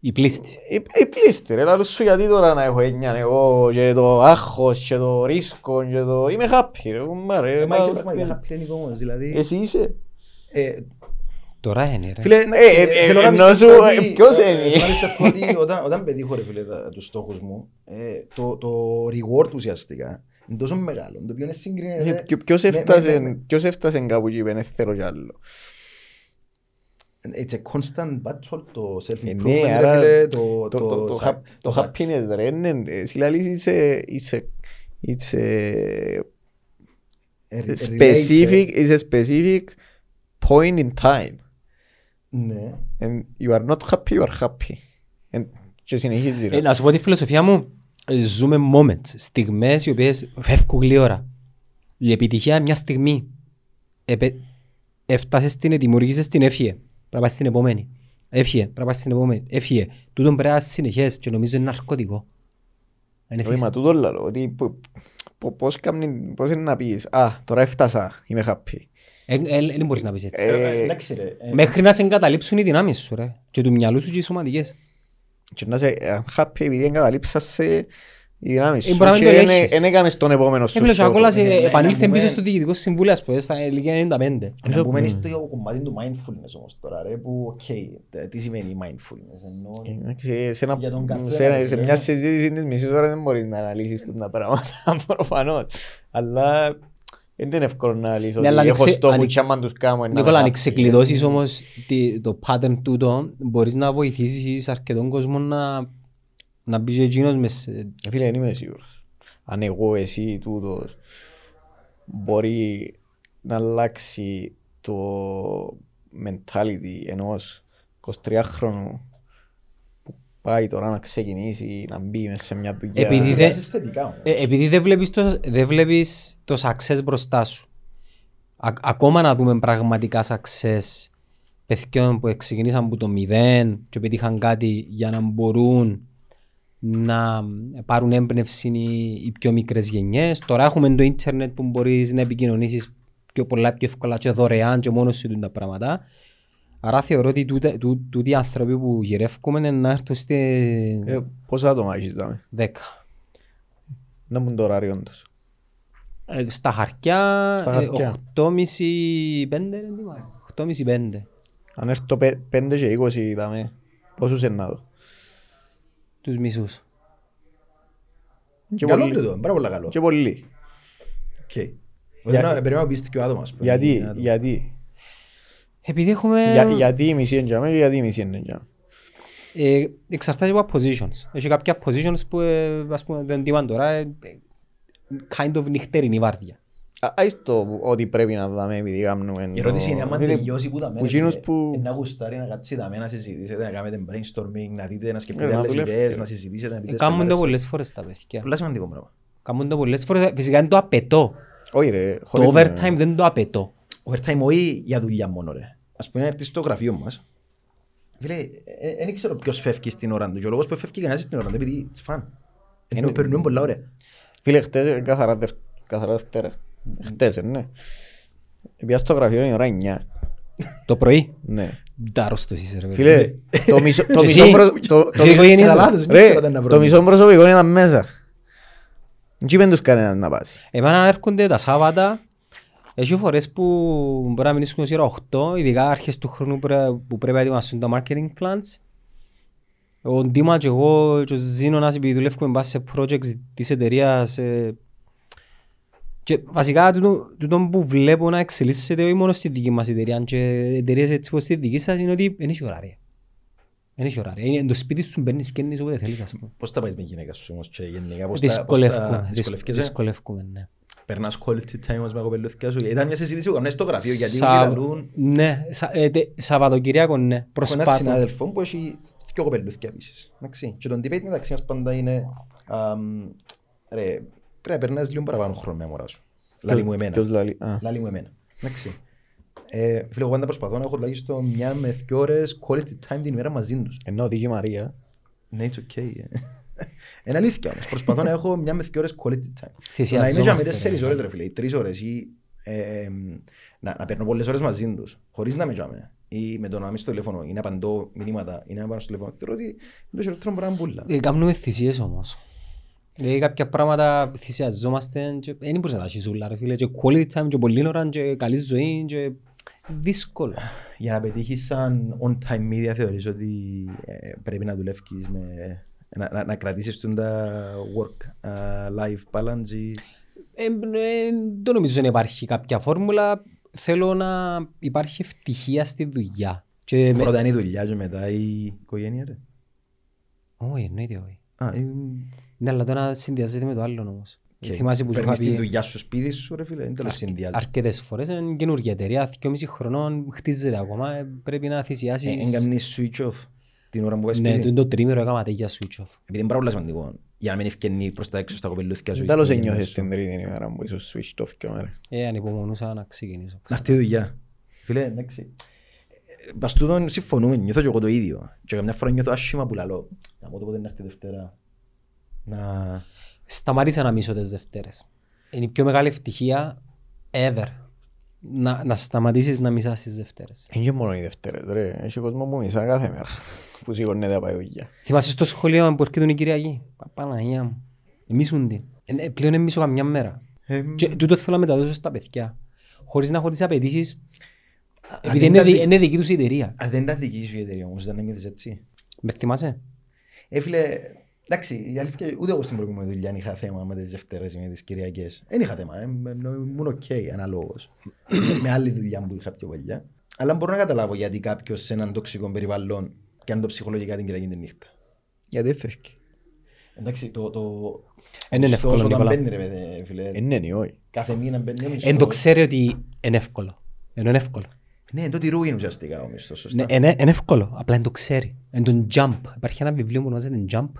Η πλήστη. Η, η πλήστη ρε, λαλούς σου γιατί τώρα να έχω έννοια εγώ και το άγχος και το ρίσκο και το... Είμαι happy ρε, κουμπά, ρε. Ε, Μα είσαι μα- πραγματικά πλένικο όμως, δηλαδή. Εσύ είσαι. Ε, Τώρα είναι ρε. Φίλε, εντάξει, ε, ε, θέλω να ενώ πιστεύω σου, ότι- ε, ποιος ε, είναι; θέλω να πιστεύω ότι όταν- Όταν πετύχω ρε φίλε τα- τους στόχους μου, ε, το- το reward ουσιαστικά είναι τόσο μεγάλο, το οποίο είναι συγκρίνεται... Ε, ποιο- Ποιος με- με- έφτασε, με- ποιος έφτασε κάπου και είπε «Δεν θέλω κι άλλο. It's a constant battle το Ε, self-improvement, ναι, ρε άρα φίλε, το- Το, το, το το, sa- hap- το το happiness ρε, είναι, εσύ λαλείς είσαι, είσαι, it's a success. specific, it's a specific point in time. Ναι. And you are not happy, you are happy. And και συνεχίζει Ε, ρε. να σου πω τη φιλοσοφία μου, ε, ζούμε moments, στιγμές οι οποίες φεύγουν γλύωρα. Η επιτυχία μια στιγμή. Επε... Έφτασες την, δημιουργήσες την, έφυγε. Πρέπει να πας στην επόμενη. Έφυγε, πρέπει να πας στην επόμενη. Έφυγε. Τούτον πρέπει να είναι συνεχές και νομίζω είναι ναρκωτικό. Είναι Όχι, φυσ- μα τούτο λαλό, ότι πο- πο- πώς κάμνει- πώς είναι να πεις, α, τώρα έφτασα, είμαι happy. Ε, ε, Δεν μπορείς να πεις έτσι. Ε, Ε, Εντάξει ρε. ε, Μέχρι να σε εγκαταλείψουν οι δυνάμεις σου ρε. Και του μυαλού σου και οι σωματικές. Και να είσαι ε, happy επειδή εγκαταλείψας σε οι δυνάμεις Ε, σου μπορεί να και μην το εν- ελέγχεις. εν έκαμες τον επόμενο Ε, σου φίλε, και στόχο. ακόμα σε ναι, ναι, επανήλθε ναι, πίσω ναι. στο διοικητικό συμβούλιο, ας πούμε, στα ηλικία 95. Να μπούμε στο κομμάτι του mindfulness όμως τώρα ρε, που οκ, τε- τι σημαίνει mindfulness, ενώ... Εντάξει, σε, ένα, Για τον καθένα, σε, ένα- ρε, σε φίλε. μια συζήτηση της μισής ώρας δεν μπορείς να αναλύσεις τα πράγματα (laughs) προφανώς. Αλλά δεν είναι εύκολο να λύσω Ναι, ότι αλλά έχω αν ξε- στόχους αν- και άμα τους κάνω είναι Νίκολα, να αν με ξεκλειδώσεις όμως τη- το pattern τούτο, μπορείς να βοηθήσεις αρκετόν κόσμο να, να μπει και εκείνος μες σε- Ε, Φίλε, δεν είμαι σίγουρος. Αν εγώ, εσύ, τούτος, μπορεί να αλλάξει το mentality ενός 23χρονου που πάει τώρα να ξεκινήσει, να μπει μέσα σε μια δουλειά. Επειδή Ε, δεν- είσαι αισθητικά όμως. Ε, επειδή δεν βλέπεις, το, δεν βλέπεις το success μπροστά σου. Α- ακόμα να δούμε πραγματικά success παιδιών που ξεκινήσαν από το μηδέν και πετύχαν κάτι για να μπορούν να πάρουν έμπνευση οι, οι πιο μικρές γενιές. Τώρα έχουμε το ίντερνετ που μπορείς να επικοινωνήσεις πιο πολλά, πιο εύκολα και δωρεάν και μόνος σου τα πράγματα. Άρα θεωρώ ότι τούτε- τού- τούτοι οι άνθρωποι που γυρεύκουμε είναι να έρθουν στη Ε, Πόσα άτομα έχεις δάμε. 10. Να μπουν το ωράριο τους. Ε, Στα χαρτιά, Στα χαρτιά. 8,5-5 είναι τι μάλλον. 8,5-5. Αν έρθω πέ- πέντε και 20 δάμε, πόσους είναι να δω; Τους μισούς. Και Καλό πολλοί. είναι το, πάρα πολύ καλό. Και πολλοί. Οκ. Πρέπει να- Πρέπει να πεις και ο άτομο. ας πούμε. Γιατί, Είναι άτομο. γιατί, Επειδή έχουμε... Για- γιατί η μισή είναι για μένα και γιατί η μισή είναι για μένα. Ε, εξαρτάται από positions. Έχει κάποια positions που ε, ας πούμε δεν τιμάν τώρα ε, ε, kind of νυχτερινή βάρδια. Α- Άις το ότι πρέπει να δάμε επειδή κάνουμε... Η ερώτηση είναι άμα Φίλε, τελειώσει που τα που μένα εκείνους φίλε, που- ε, να γουστάρει να κάτσει τα μένα να συζητήσετε, να κάνετε brainstorming, να δείτε, να σκεφτείτε Ε, να άλλες δουλεύετε. ιδέες, να συζητήσετε, να πείτε Ε, Κάνουν το σπουδάρες πολλές σας. φορές τα παιδιά. Πολλά σημαντικό πράγμα. Κάνουν το πολλές φορές. Φυσικά είναι το απαιτώ. Όχι ρε, Το χωρίς overtime να- δεν το απαιτώ. Overtime όχι για δουλειά μόνο ρε. Ας πούμε να έρθεις στο γραφείο μας. Φίλε, δεν ξέρω ποιος φεύγει στην ώρα του. Και ο λόγος που φεύγει κανένας στην ώρα του είναι επειδή it's fun. Ενώ περνούν πολλά ωραία. Φίλε, χτες ε, καθαρά δευ- καθαρά Δευτέρα. Χτες, ε, ναι. Πήγα στο γραφείο η ώρα 9. Το πρωί; Ναι. Ντάρρωστος είσαι ρε παιδί. Φίλε, (laughs) το μισό το Και μισό εσύ, προ- το- το εσύ μισό- οικογένεια Κατά σου. λάθος, δεν Ρε, ξέρω τι να βρω. το μισό προσωπικό ήταν μέσα. Δεν είπεν τους κανένας να πάσει. Εμένα έρχονται τα Σάββατα, έχει φορές που μπορεί να μείνουν ως η ώρα 8, ειδικά αρχές του χρόνου που πρέ- που πρέπει να ετοιμαστούν τα marketing plans. Ο Ντίμας και εγώ και ο Ζήνωνας επειδή δουλεύουμε πάνω σε projects της εταιρείας ε, και βασικά τούτο, τούτο που βλέπω να εξελίσσεται όχι μόνο στη δική μας εταιρεία και εταιρείες έτσι όπως στη δική σας είναι ότι δεν έχει ωράρια. Δεν έχει ωράρια. Είναι το σπίτι σου μπαίνεις και βγαίνεις όποτε θέλεις ας πούμε. Πώς τα πάεις με γυναίκα σου όμως και γενικά πώς τα- πώς τα Δυσκολεύκουμε. δυσκολεύκεσαι; Δυσκολεύκουμε, ναι. Περνάς quality time όμως με κοπελούθηκια σου. Ήταν μια συζήτηση που κάνουμε στο γραφείο γιατί Σα- μιλούν. Ναι, σα- ε, τε- Σαββατοκυριακό ναι, Έχω έναν προσπάθω. συνάδελφο που έχει δυο κοπελούθηκια επίσης. Εντάξει. Και το debate μεταξύ μας πάντα είναι αμ, ρε, πρέπει να περνάς λίγο παραπάνω χρόνο με μωρά σου. Λάλη μου εμένα. Ποιος λαλεί, α. Λάλη μου εμένα. Εντάξει. Ε, φίλε, εγώ πάντα προσπαθώ να έχω τουλάχιστον μια με δυο ώρες quality time την ημέρα μαζί τους. Ενώ δίκη Μαρία. Ναι, it's okay. Ε. Είναι αλήθεια όμως. Προσπαθώ να έχω μια με δυο ώρες quality time. Το Να είμαι Θυσιαζόμαστε, για με ρε. τέσσερις ώρες ρε φίλε, ή τρεις ώρες ή ε, ε, να, να παίρνω πολλές ώρες μαζί τους, χωρίς να με τζάμε. ή με το να είμαι στο τηλέφωνο ή να απαντώ μηνύματα ή να πάω στο τηλέφωνο, θεωρώ ότι είναι το χειρότερο πράγμα πουλά. Ε, Κάνουμε θυσίες όμως. Δηλαδή κάποια πράγματα θυσιαζόμαστε και δεν μπορείς να τα έχεις όλα ρε φίλε και quality time και πολλή ώρα και καλή ζωή και δύσκολο. Για να πετύχεις σαν on-time media θεωρείς ότι ε, πρέπει να δουλεύεις με... Να, να, να κρατήσεις τον τα work-life balance ή... Ε, ε, δεν νομίζω ότι υπάρχει κάποια φόρμουλα. Θέλω να υπάρχει ευτυχία στη δουλειά. Και με... Πρώτα είναι η δουλειά και μετά η οικογένεια ρε. Όχι, εννοείται όχι. Α, ε, Ναι, αλλά το ένα συνδυάζεται με το άλλο όμως. και Θυμάσαι που σου είχα παίρνεις τη πει δουλειά σου σπίτι σου ρε φίλε, είναι τέλος συνδυάζει. αρκετές φορές είναι καινούργια εταιρεία, 2,5 χρονών χτίζεται ακόμα, ε, πρέπει να θυσιάσεις. Έγκαμνεις switch off την ώρα που πάει Ναι, σπίτι. το είναι το τρίμηρο έκανα για switch off. Επειδή είναι πάρα πολύ σημαντικό. Για να μην ευκαινεί προς τα έξω στα κοπελούθηκια σου. ή Τέλος στην οικογένεια ένιωθες σου. την τρίτη ημέρα που ήσουν switched off και μέρα. Ε, ανυπομονούσα να ξεκινήσω. Να έρθει η δουλειά. Φίλε, εντάξει. Ε, Πας τούτον συμφωνούμε, νιώθω και εγώ το ίδιο. Και καμιά φορά νιώθω άσχημα που λαλώ. Να πω το πότε να έρθει η Δευτέρα. Να... Σταμάτησα να μίσω τις Δευτέρες. Είναι η πιο μεγάλη ευτυχία ever. Να, να σταματήσεις να μισάς τις Δευτέρες. Είναι και μόνο οι Δευτέρες ρε. Έχει κόσμο που μισά κάθε μέρα. Που σηκώνεται να πάει δουλειά. Θυμάσαι στο σχολείο που έρχεται η Κυριακή; Παναγία μου. Μίσουν την. Ε, ε, πλέον δεν μίσω καμιά μέρα. Ε, Και τούτο θέλω να μεταδώσω στα παιδιά. Χωρίς να έχω τις απαιτήσεις. αν Επειδή δεν είναι, τα δι- δι- είναι δική τους η εταιρεία. Αν δεν ήταν δική σου η εταιρεία όμως, δεν νιώθεις έτσι. Με θυμάσαι; Ε, φίλε, εντάξει, η αλήθεια, ούτε εγώ στην προηγούμενη δουλειά είχα θέμα με τις Δευτέρες ή με τις Κυριακές. Δεν είχα θέμα, ε, ε, ήμουν οκ, αναλόγως. (coughs) με άλλη δουλειά που είχα πιο παλιά. Αλλά μπορώ να καταλάβω γιατί κάποιος σε έναν τοξικό περιβάλλον και αν το ψυχολογικά την Κυριακή τη νύχτα. Γιατί φεύγει. Εντάξει, το... το... Εν είναι μισθός εύκολο, όταν Νικόλα. μπαίνει, ρε παιδί, φίλε, Ε, ναι, ναι, όχι. κάθε μήνα μπαίνει ο μισθός. Εν το ξέρει ότι είναι εύκολο. Ενώ είναι εύκολο. Ναι, το τηρούγει ουσιαστικά ο μισθός, σωστά. Ναι, είναι, είναι εύκολο. Απλά δεν το ξέρει. Είναι τον jump. Υπάρχει ένα βιβλίο που ονομάζεται jump.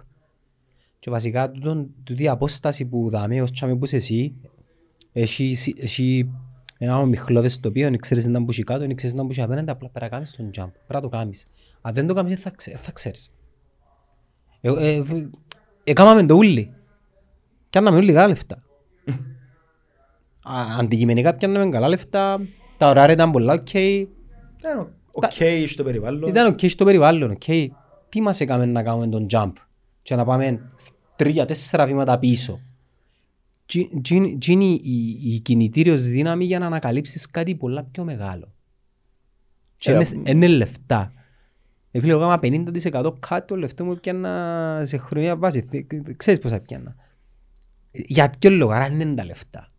Και βασικά τούτον- τούτη η απόσταση που δάμε ως τσάμε που είσαι εσύ έχει, σι- έχει ένα ομιχλώδες τοπίο, δεν ξέρεις ίντα που 'σει κάτω, δεν ξέρεις ίντα που 'σει απέναντι, απλά πρέπει να κάνεις τον jump. Πρέπει να το κάνεις. Αν δεν το κάνεις, δεν θα, ξέ, θα ξέρεις. Ε, ε, β- Εκάμαμέν το ούλοι. Κάναμε όλοι καλά λεφτά. Α, Αντικειμενικά πιάναμε καλά λεφτά, τα ωράρια ήταν πολλά οκ, Ήταν οκ στο περιβάλλον. ήταν οκ στο περιβάλλον, οκ. Τι μας έκαμε να κάνουμε τον jump; Και να πάμε τρία, τέσσερα βήματα πίσω. Τι τι είναι τι είναι η, η κινητήριος δύναμη για να ανακαλύψεις κάτι πολλά πιο μεγάλο. Και Ε, είναι, είναι λεφτά. Ε, φίλε, εγώ έκανα 50% κάτω το λεφτό μου πιάνα σε χρονιά βάση. Θε- Ξέρεις πόσα πιάνα. Για ποιο λόγο, άρα είναι τα λεφτά.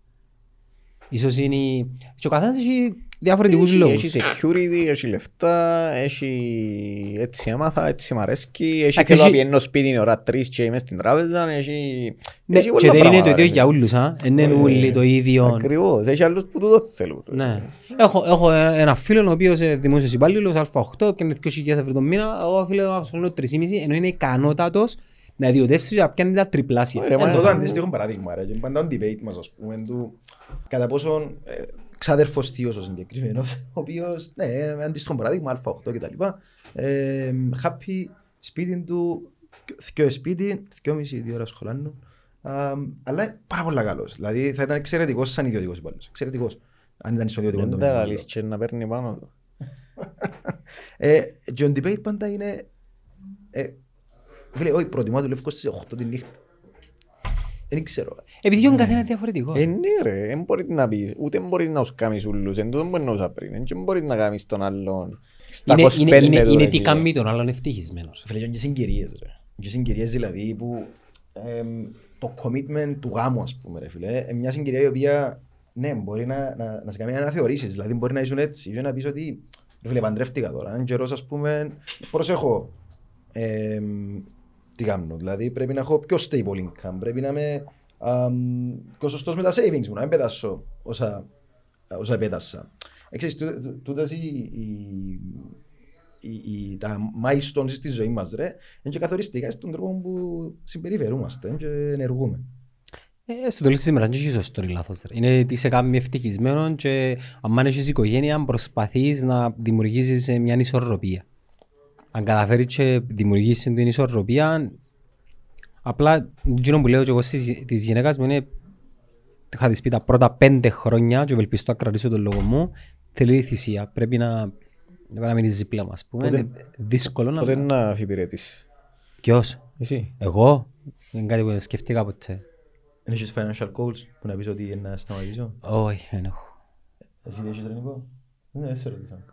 Ίσως είναι... η- Και ο καθένας έχει διαφορετικούς Έχει- λόγους. Έχει security, έχει λεφτά, έχει έτσι έμαθα, έτσι μ' αρέσκει, έχει Εντάξει, και το έχει- πιένω σπίτι είναι ώρα τρεις και είμαι στην τράπεζα, έχει... Ναι, έχει και πολλά δεν είναι το πράγματα, ίδιο ρε. για όλους, α. Δεν είναι Ε, όλοι το ίδιο. Ακριβώς, έχει άλλους που τούτο θέλουν. Ναι. Έχω, έχω ένα φίλο ο οποίος είναι δημόσιος υπάλληλος, Α8, και είναι 2.000 ευρώ το μήνα. Εγώ φίλος απασχολώ 3,5, ενώ είναι ικανότατος να ιδιωτεύσεις και να πιάνει τα τριπλάσια. Ωραία, μα Ε, Είναι το Ε, αντίστοιχο παράδειγμα, ρε. Και πάντα το debate μας, ας πούμε, του κατά πόσον ε, ξάδερφος θείος ο συγκεκριμένος, ο οποίος, ναι, με αντίστοιχο παράδειγμα, α8 και τα λοιπά, ε, happy, σπίτι του, θκυο σπίτι, θκυόμιση, δύο ώρα σχολάνου, αλλά είναι πάρα πολύ καλός. Δηλαδή θα ήταν εξαιρετικός σαν ιδιωτικός υπάλληλος. Εξαιρετικός. Αν ήταν στον ιδιωτικό Δεν τομέα. τα λαλείς και να παίρνει πάνω του. Ε, και ο debate πάντα είναι... Ε, φίλε, όχι, προτιμώ να δουλεύω στις 8 τη νύχτα. Δεν ξέρω. Επειδή ο καθένας διαφορετικό. Ε, ναι ρε, δεν μπορείς να πεις, ούτε μπορείς να τους κάνεις ούλους, εν τούτο που εννοούσα πριν, δεν μπορείς να κάνεις τον άλλον στα Είναι, 25 είναι, είναι, του, είναι ρε, τι φίλε. κάνει τον άλλον ευτυχισμένος. Φίλε, και συγκυρίες ρε. Και συγκυρίες δηλαδή που εμ, το commitment του γάμου ας πούμε ρε φίλε. Ε, μια συγκυρία η οποία ναι, μπορεί να, να, να σε κάνει αναθεωρήσεις. Δηλαδή μπορεί να ήσουν έτσι και να πεις ότι ρε φίλε παντρεύτηκα τώρα. Αν καιρός ας πούμε προσέχω εμ, τι κάνω. Δηλαδή πρέπει να έχω πιο stable income. Πρέπει να είμαι αμ, πιο σωστός με τα savings μου. Να μην πετάσω όσα, όσα πέτασα. Ε, ξέρεις, τούτε- τού- τούτες οι, οι, οι, οι, τα milestones στη ζωής μας ρε, είναι και καθοριστικά στον τρόπο που συμπεριφερούμαστε και ενεργούμε. Ε, στο τέλος της ημέρας δεν έχει σωστό ή λάθος. ρε. Είναι τι σε κάνει ευτυχισμένο και αν έχεις οικογένεια προσπαθείς να δημιουργήσεις ε, μια ισορροπία. Αν καταφέρεις και δημιουργήσεις την ισορροπία, απλά εκείνο που λέω και εγώ στις- της γυναίκας μου είναι είχα της πει τα πρώτα πέντε χρόνια και ευελπιστώ να κρατήσω τον λόγο μου θέλει θυσία. Πρέπει να, Πρέπει να μείνεις δίπλα μου, ας πούμε. Πότε- Είναι δύσκολο να... Πότε να αφιπηρετήσεις. Ποιος; Εσύ. Εγώ; Είναι κάτι που σκεφτήκα ποτέ. Δεν έχεις financial goals που να πεις ότι είναι να σταματήσω; Όχι, δεν έχω. Εσύ δεν έχεις ρενικό. Ναι, δεν σε ρωτήσα.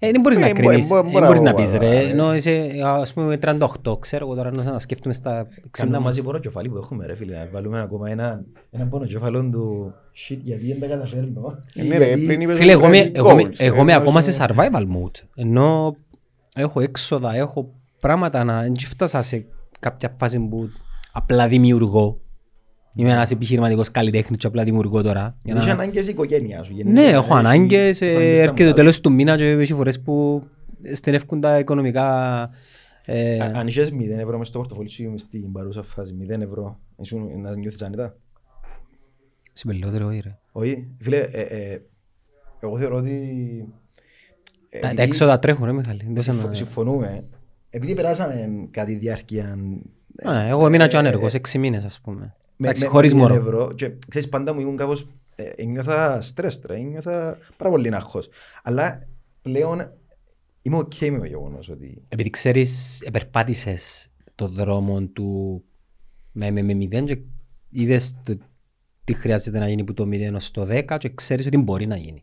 Ε, δεν μπορείς Ε, να μπο- κρίνεις, μπο- δεν μπορώ μπορείς να εγώ, πεις αλλά, ρε, ε. ενώ είσαι ας πούμε με 38, ξέρω εγώ τώρα να σκέφτομαι στα 60 Κάνουμε μου. μαζί πόνο κεφάλι που έχουμε ρε φίλε, να βάλουμε ακόμα ένα, ένα πόνο κεφαλό του shit γιατί δεν τα καταφέρνω. Ε, ναι, ρε, Γιατί- πριν είπες Φίλε, ότι εγώ είμαι- έχεις εγώ είμαι- goals, εγώ ε, είμαι ενώ ακόμα σου- σε survival mode, ενώ έχω έξοδα, έχω πράγματα να δεν φτάσα σε κάποια φάση που απλά δημιουργώ. Είμαι ένας επιχειρηματικός καλλιτέχνης και απλά δημιουργώ τώρα. για Έχεις να- ανάγκες η οικογένεια σου. Ναι, γενικά, έχω έχει ανάγκες, ε, ανάγκες στα έρχεται το μωρά τέλος του μήνα και έχει φορές που στενεύκουν τα οικονομικά. ε, σου. Α- Αν είχες 0 ευρώ μες στο πορτοφόλι σου μες στην παρούσα φάση, 0 ευρώ, ήσουν να νιώθεις άνετα; Συμπεριλότερο, όχι, ρε. Όχι, φίλε, ε, ε, εγώ θεωρώ ότι... ε, Τα- Τα επειδή έξοδα τρέχουν, ρε Μιχάλη. Δεν συμφω- θέλω να- Συμφωνούμε. Επειδή περάσαμε κάτι διάρκεια... ε, Α, Εγώ έμεινα και ε, άνεργος, ε, έξι μήνες ας πούμε. με- Εντάξει, με- χωρίς με μωρό. ευρώ και ξέρεις πάντα μου ήμουν κάπως ε, ένιωθα στρες τώρα, ένιωθα πάρα πολύ αγχώς. Αλλά πλέον είμαι οκ με το γεγονός ότι Επειδή ξέρεις, επερπάτησες το δρόμο του με, με, με μηδέν και είδες το, τι χρειάζεται να γίνει που το μηδέν ως το 10 και ξέρεις ότι μπορεί να γίνει.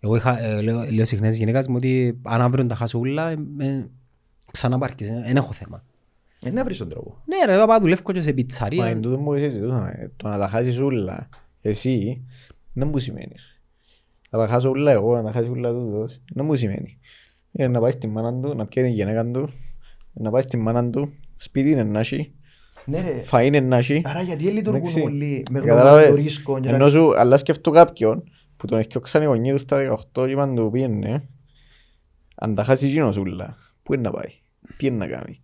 Εγώ είχα, ε, λέω, λέω συχνά στις γυναίκες μου ότι αν αύριο τα χάσω ούλα, ε, ε, ξαναρκεύκεις, δεν έχω θέμα. Ε, να βρεις τον τρόπο. Ναι ρε, πάω δουλεύω και σε Μα πιτσαρία. εν τούτο που συζητούσαμε, το να τα χάσεις όλα, εσύ, δεν μου σημαίνεις. Να τα χάσω όλα εγώ, να τα χάσεις όλα τούτος, δεν μου σημαίνει. Ε, να πάεις στη μάνα του, να πιέει την γυναίκα του, να πάεις στη μάνα του, σπίτι είναι να έχει, Ναι ρε, φαΐν είναι να έχει. άρα γιατί λειτουργούν Εντάξει. όλοι με Κατάλαβες. γνώμη το ρίσκο και να Ενώ σου, αλλά σκέφτω κάποιον που τον έχει οξάνει γονείς του στα 18 και είπαν του πήγαινε, αν τα χάσεις εκείνος ούλα, πού είναι να πάει, τι είναι να κάνει.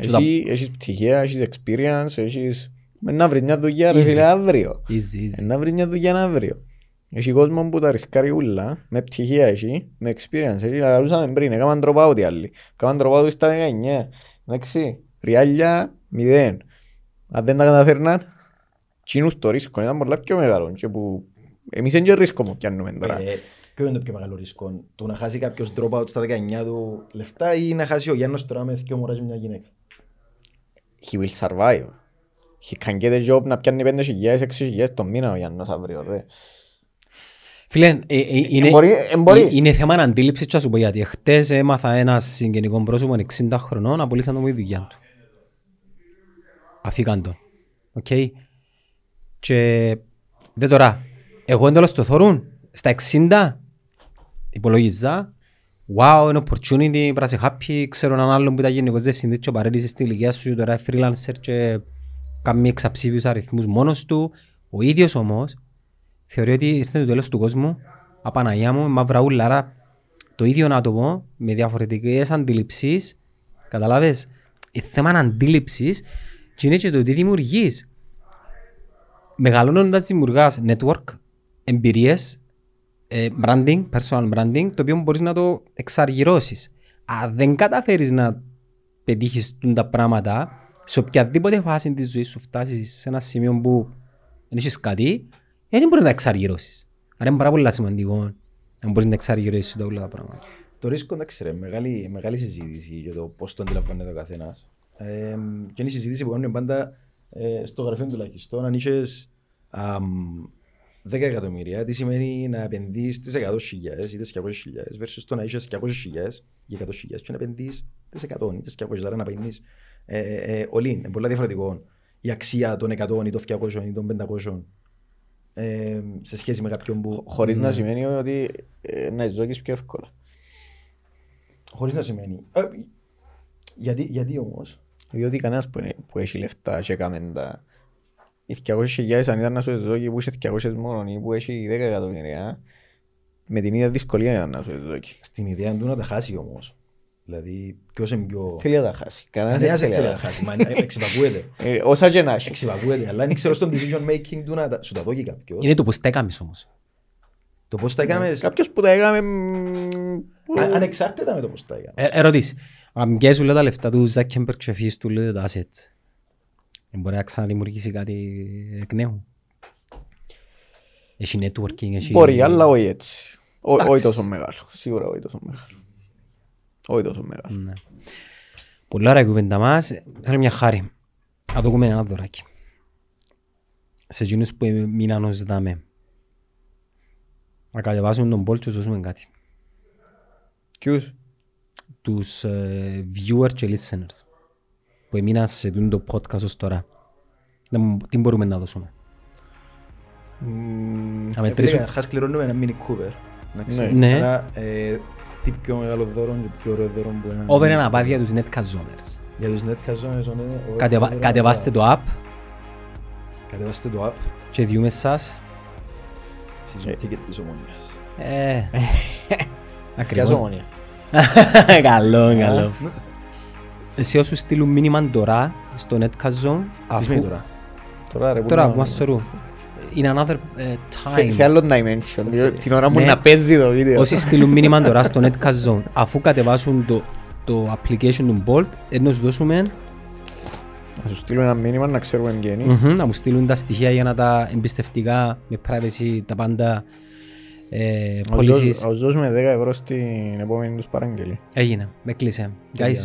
Και τα- Εσύ έχεις πτυχία, έχεις experience, έχεις... Με να βρεις μια δουλειά ρε Easy. φίλε αύριο. Easy, easy. Ε, Να βρεις μια δουλειά αύριο. Έχει κόσμο που τα ρισκάρει ούλα, με πτυχία έχει, με experience έχει, αλλά λούσαμε πριν, έκαναν drop out οι άλλοι. Έκαναν drop out στα 19, εντάξει, ριάλια, μηδέν. Αν δεν τα καταφέρναν, τσίνους το ρίσκο ήταν πολλά πιο μεγάλο και που εμείς είναι και ρίσκο που πιάνουμε τώρα. Ε, Ποιο είναι το πιο μεγάλο ρίσκο, το να χάσει κάποιος drop out στα 19 του λεφτά ή να χάσει ο Γιάννος τώρα με δυο μωρά και μια γυναίκα; He will survive. He can get a job να πιάνει 5.000, 6.000 το μήνα ο Γιάννος αύριο, ρε. Φίλε, ε, ε, είναι, μπορεί, ε, μπορεί. ε, είναι θέμα αντίληψης και να σου πω γιατί. Χτες έμαθα ένα συγγενικό πρόσωπο 60 χρονών, απολύσαν τον που τη δουλειά του. Αφήκαν τον. Οκ. Και δε τώρα, εγώ εντέλος το θωρούν, στα 60 υπολογίζα, wow, είναι opportunity, πρέπει να είσαι happy, ξέρω έναν άλλον που ήταν γενικός διευθυντής και παρέτησε στην ηλικία σου και τώρα είναι freelancer και κάνει εξαψήφιους αριθμούς μόνος του. Ο ίδιος όμως θεωρεί ότι ήρθε το τέλος του κόσμου, απαναγιά μου, μαύρα ούλα, άρα το ίδιο άτομο με διαφορετικές αντιληψείς, καταλάβες, ε, θέμα αντίληψης και είναι και το τι δημιουργείς. Μεγαλώνοντας δημιουργάς network, εμπειρίες, ε, branding, personal branding, το οποίο μπορείς να το εξαργυρώσεις. Αν δεν καταφέρεις να πετύχεις τούν τα πράγματα, σε οποιαδήποτε φάση της ζωής σου φτάσεις σε ένα σημείο που δεν έχεις κάτι, ε, δεν μπορείς να τα εξαργυρώσεις. Άρα είναι πάρα πολύ σημαντικό να μπορείς να εξαργυρώσεις τα όλα τα πράγματα. Το ρίσκο, εντάξει ρε, μεγάλη, μεγάλη συζήτηση για το πώς το αντιλαμβάνεται ο καθένας. Ε, και είναι η συζήτηση που κάνουμε πάντα ε, στο γραφείο τουλάχιστον. Αν είχες αμ, 10 εκατομμύρια, τι σημαίνει να επενδύεις τις 100.000 ή τις 200.000 versus το να είχες 200.000 ή 100.000 και να επενδύεις τις 100 ή τις 200, άρα να παίρνεις ε, ε, ε, all in. Είναι πολλά διαφορετικό η αξία των 100 ή των 200 ή των 500 ε, σε σχέση με κάποιον που... Χωρίς να Ναι. σημαίνει ότι ε, να ζώγεις πιο εύκολα. Χωρίς να σημαίνει. Ε, γιατί, γιατί όμως. Διότι κανένας που, είναι- που έχει λεφτά και έκαμε τα... Οι 200.000 αν ήταν να σου ζώγει που είσαι 200 μόνο ή που έχει 10 εκατομμύρια, με την ίδια δυσκολία ήταν να σου ζώγει. Στην ιδέα του να τα χάσει όμως. Δηλαδή, ποιος είναι πιο... Θέλει να τα χάσει. Κανένας Κανένας δεν δεν θέλει να τα χάσει. Μα ε, εξυπακούεται. Ε, Όσα και να έχει. Εξυπακούεται. Αλλά δεν ξέρω στον decision making του να τα- σου τα δώσει κάποιος. Είναι το πώς τα έκαμες όμως. Το πώς τα έκαμες, Κάποιος που τα έκαμε... μ, που- α- ανεξάρτητα με το πώς τα έκαμες. Ε, ερωτήσεις. Αν πιέζουν λέει, τα λεφτά του Ζάκεμπερκ και αφήσεις του λέει, τα assets. Δεν μπορεί να ξαναδημιουργήσει κάτι εκ νέου. Έχει networking, έχει... Μπορεί, αλλά όχι έτσι. Ό- Όχι Εντάξει. τόσο μεγάλο. Σίγουρα όχι τόσο μεγάλο. Όχι τόσο μεγάλο. Ναι. Πολλά ωραία η κουβέντα μας. Θέλω μια χάρη. Να δούμε ένα δωράκι. Σε εκείνους που μείναν ως δάμε. Να κατεβάσουν τον πόλ και τους δώσουμε κάτι. Ποιους; Τους ε, viewers και listeners που έμειναν σε τούτο το podcast ως τώρα. Να μου- Τι μπορούμε να δώσουμε; Να Επειδή μετρήσουμε. Καταρχάς κληρώνουμε ένα Mini Cooper. να ξέρεις. Ναι. Άρα, ε, τι πιο μεγάλο δώρο και πιο ωραίο δώρο μπορεί να Over είναι. ένα πάδι για τους Netcast Zoners. Για τους Netcast Zones, ο- ο- Κατεβα- over Κατεβάστε ένα- το app Κατεβάστε το app. και διούμε σας. Season ticket της Ομόνιας. Ε, Ποια (laughs) ακριβώς. ομόνια. (laughs) καλό, καλό. Σε όσους στείλουν μήνυμα τώρα στο Netcast Zone, Τι σημαίνει αφού τώρα. Τώρα ρε που τώρα να- που μας σωρούν, in another ε, σε- Σε time, άλλο dimension. διότι Την ώρα μου Ναι. να παίζει το βίντεο. όσοι στείλουν μήνυμα τώρα στο Netcast Zone, αφού κατεβάσουν το, το application του Bolt, ε, να σου δώσουμε Να σου στείλω ένα μήνυμα να ξέρουμε εν γέννη. μμμ, να μου στείλουν τα στοιχεία για να τα εμπιστευτικά, με privacy, τα πάντα ε, Να σου policies. δώσ- να σου δώσουμε 10 ευρώ στην επόμενη τους παραγγελία. Έγινε, με κλείσε. Guys,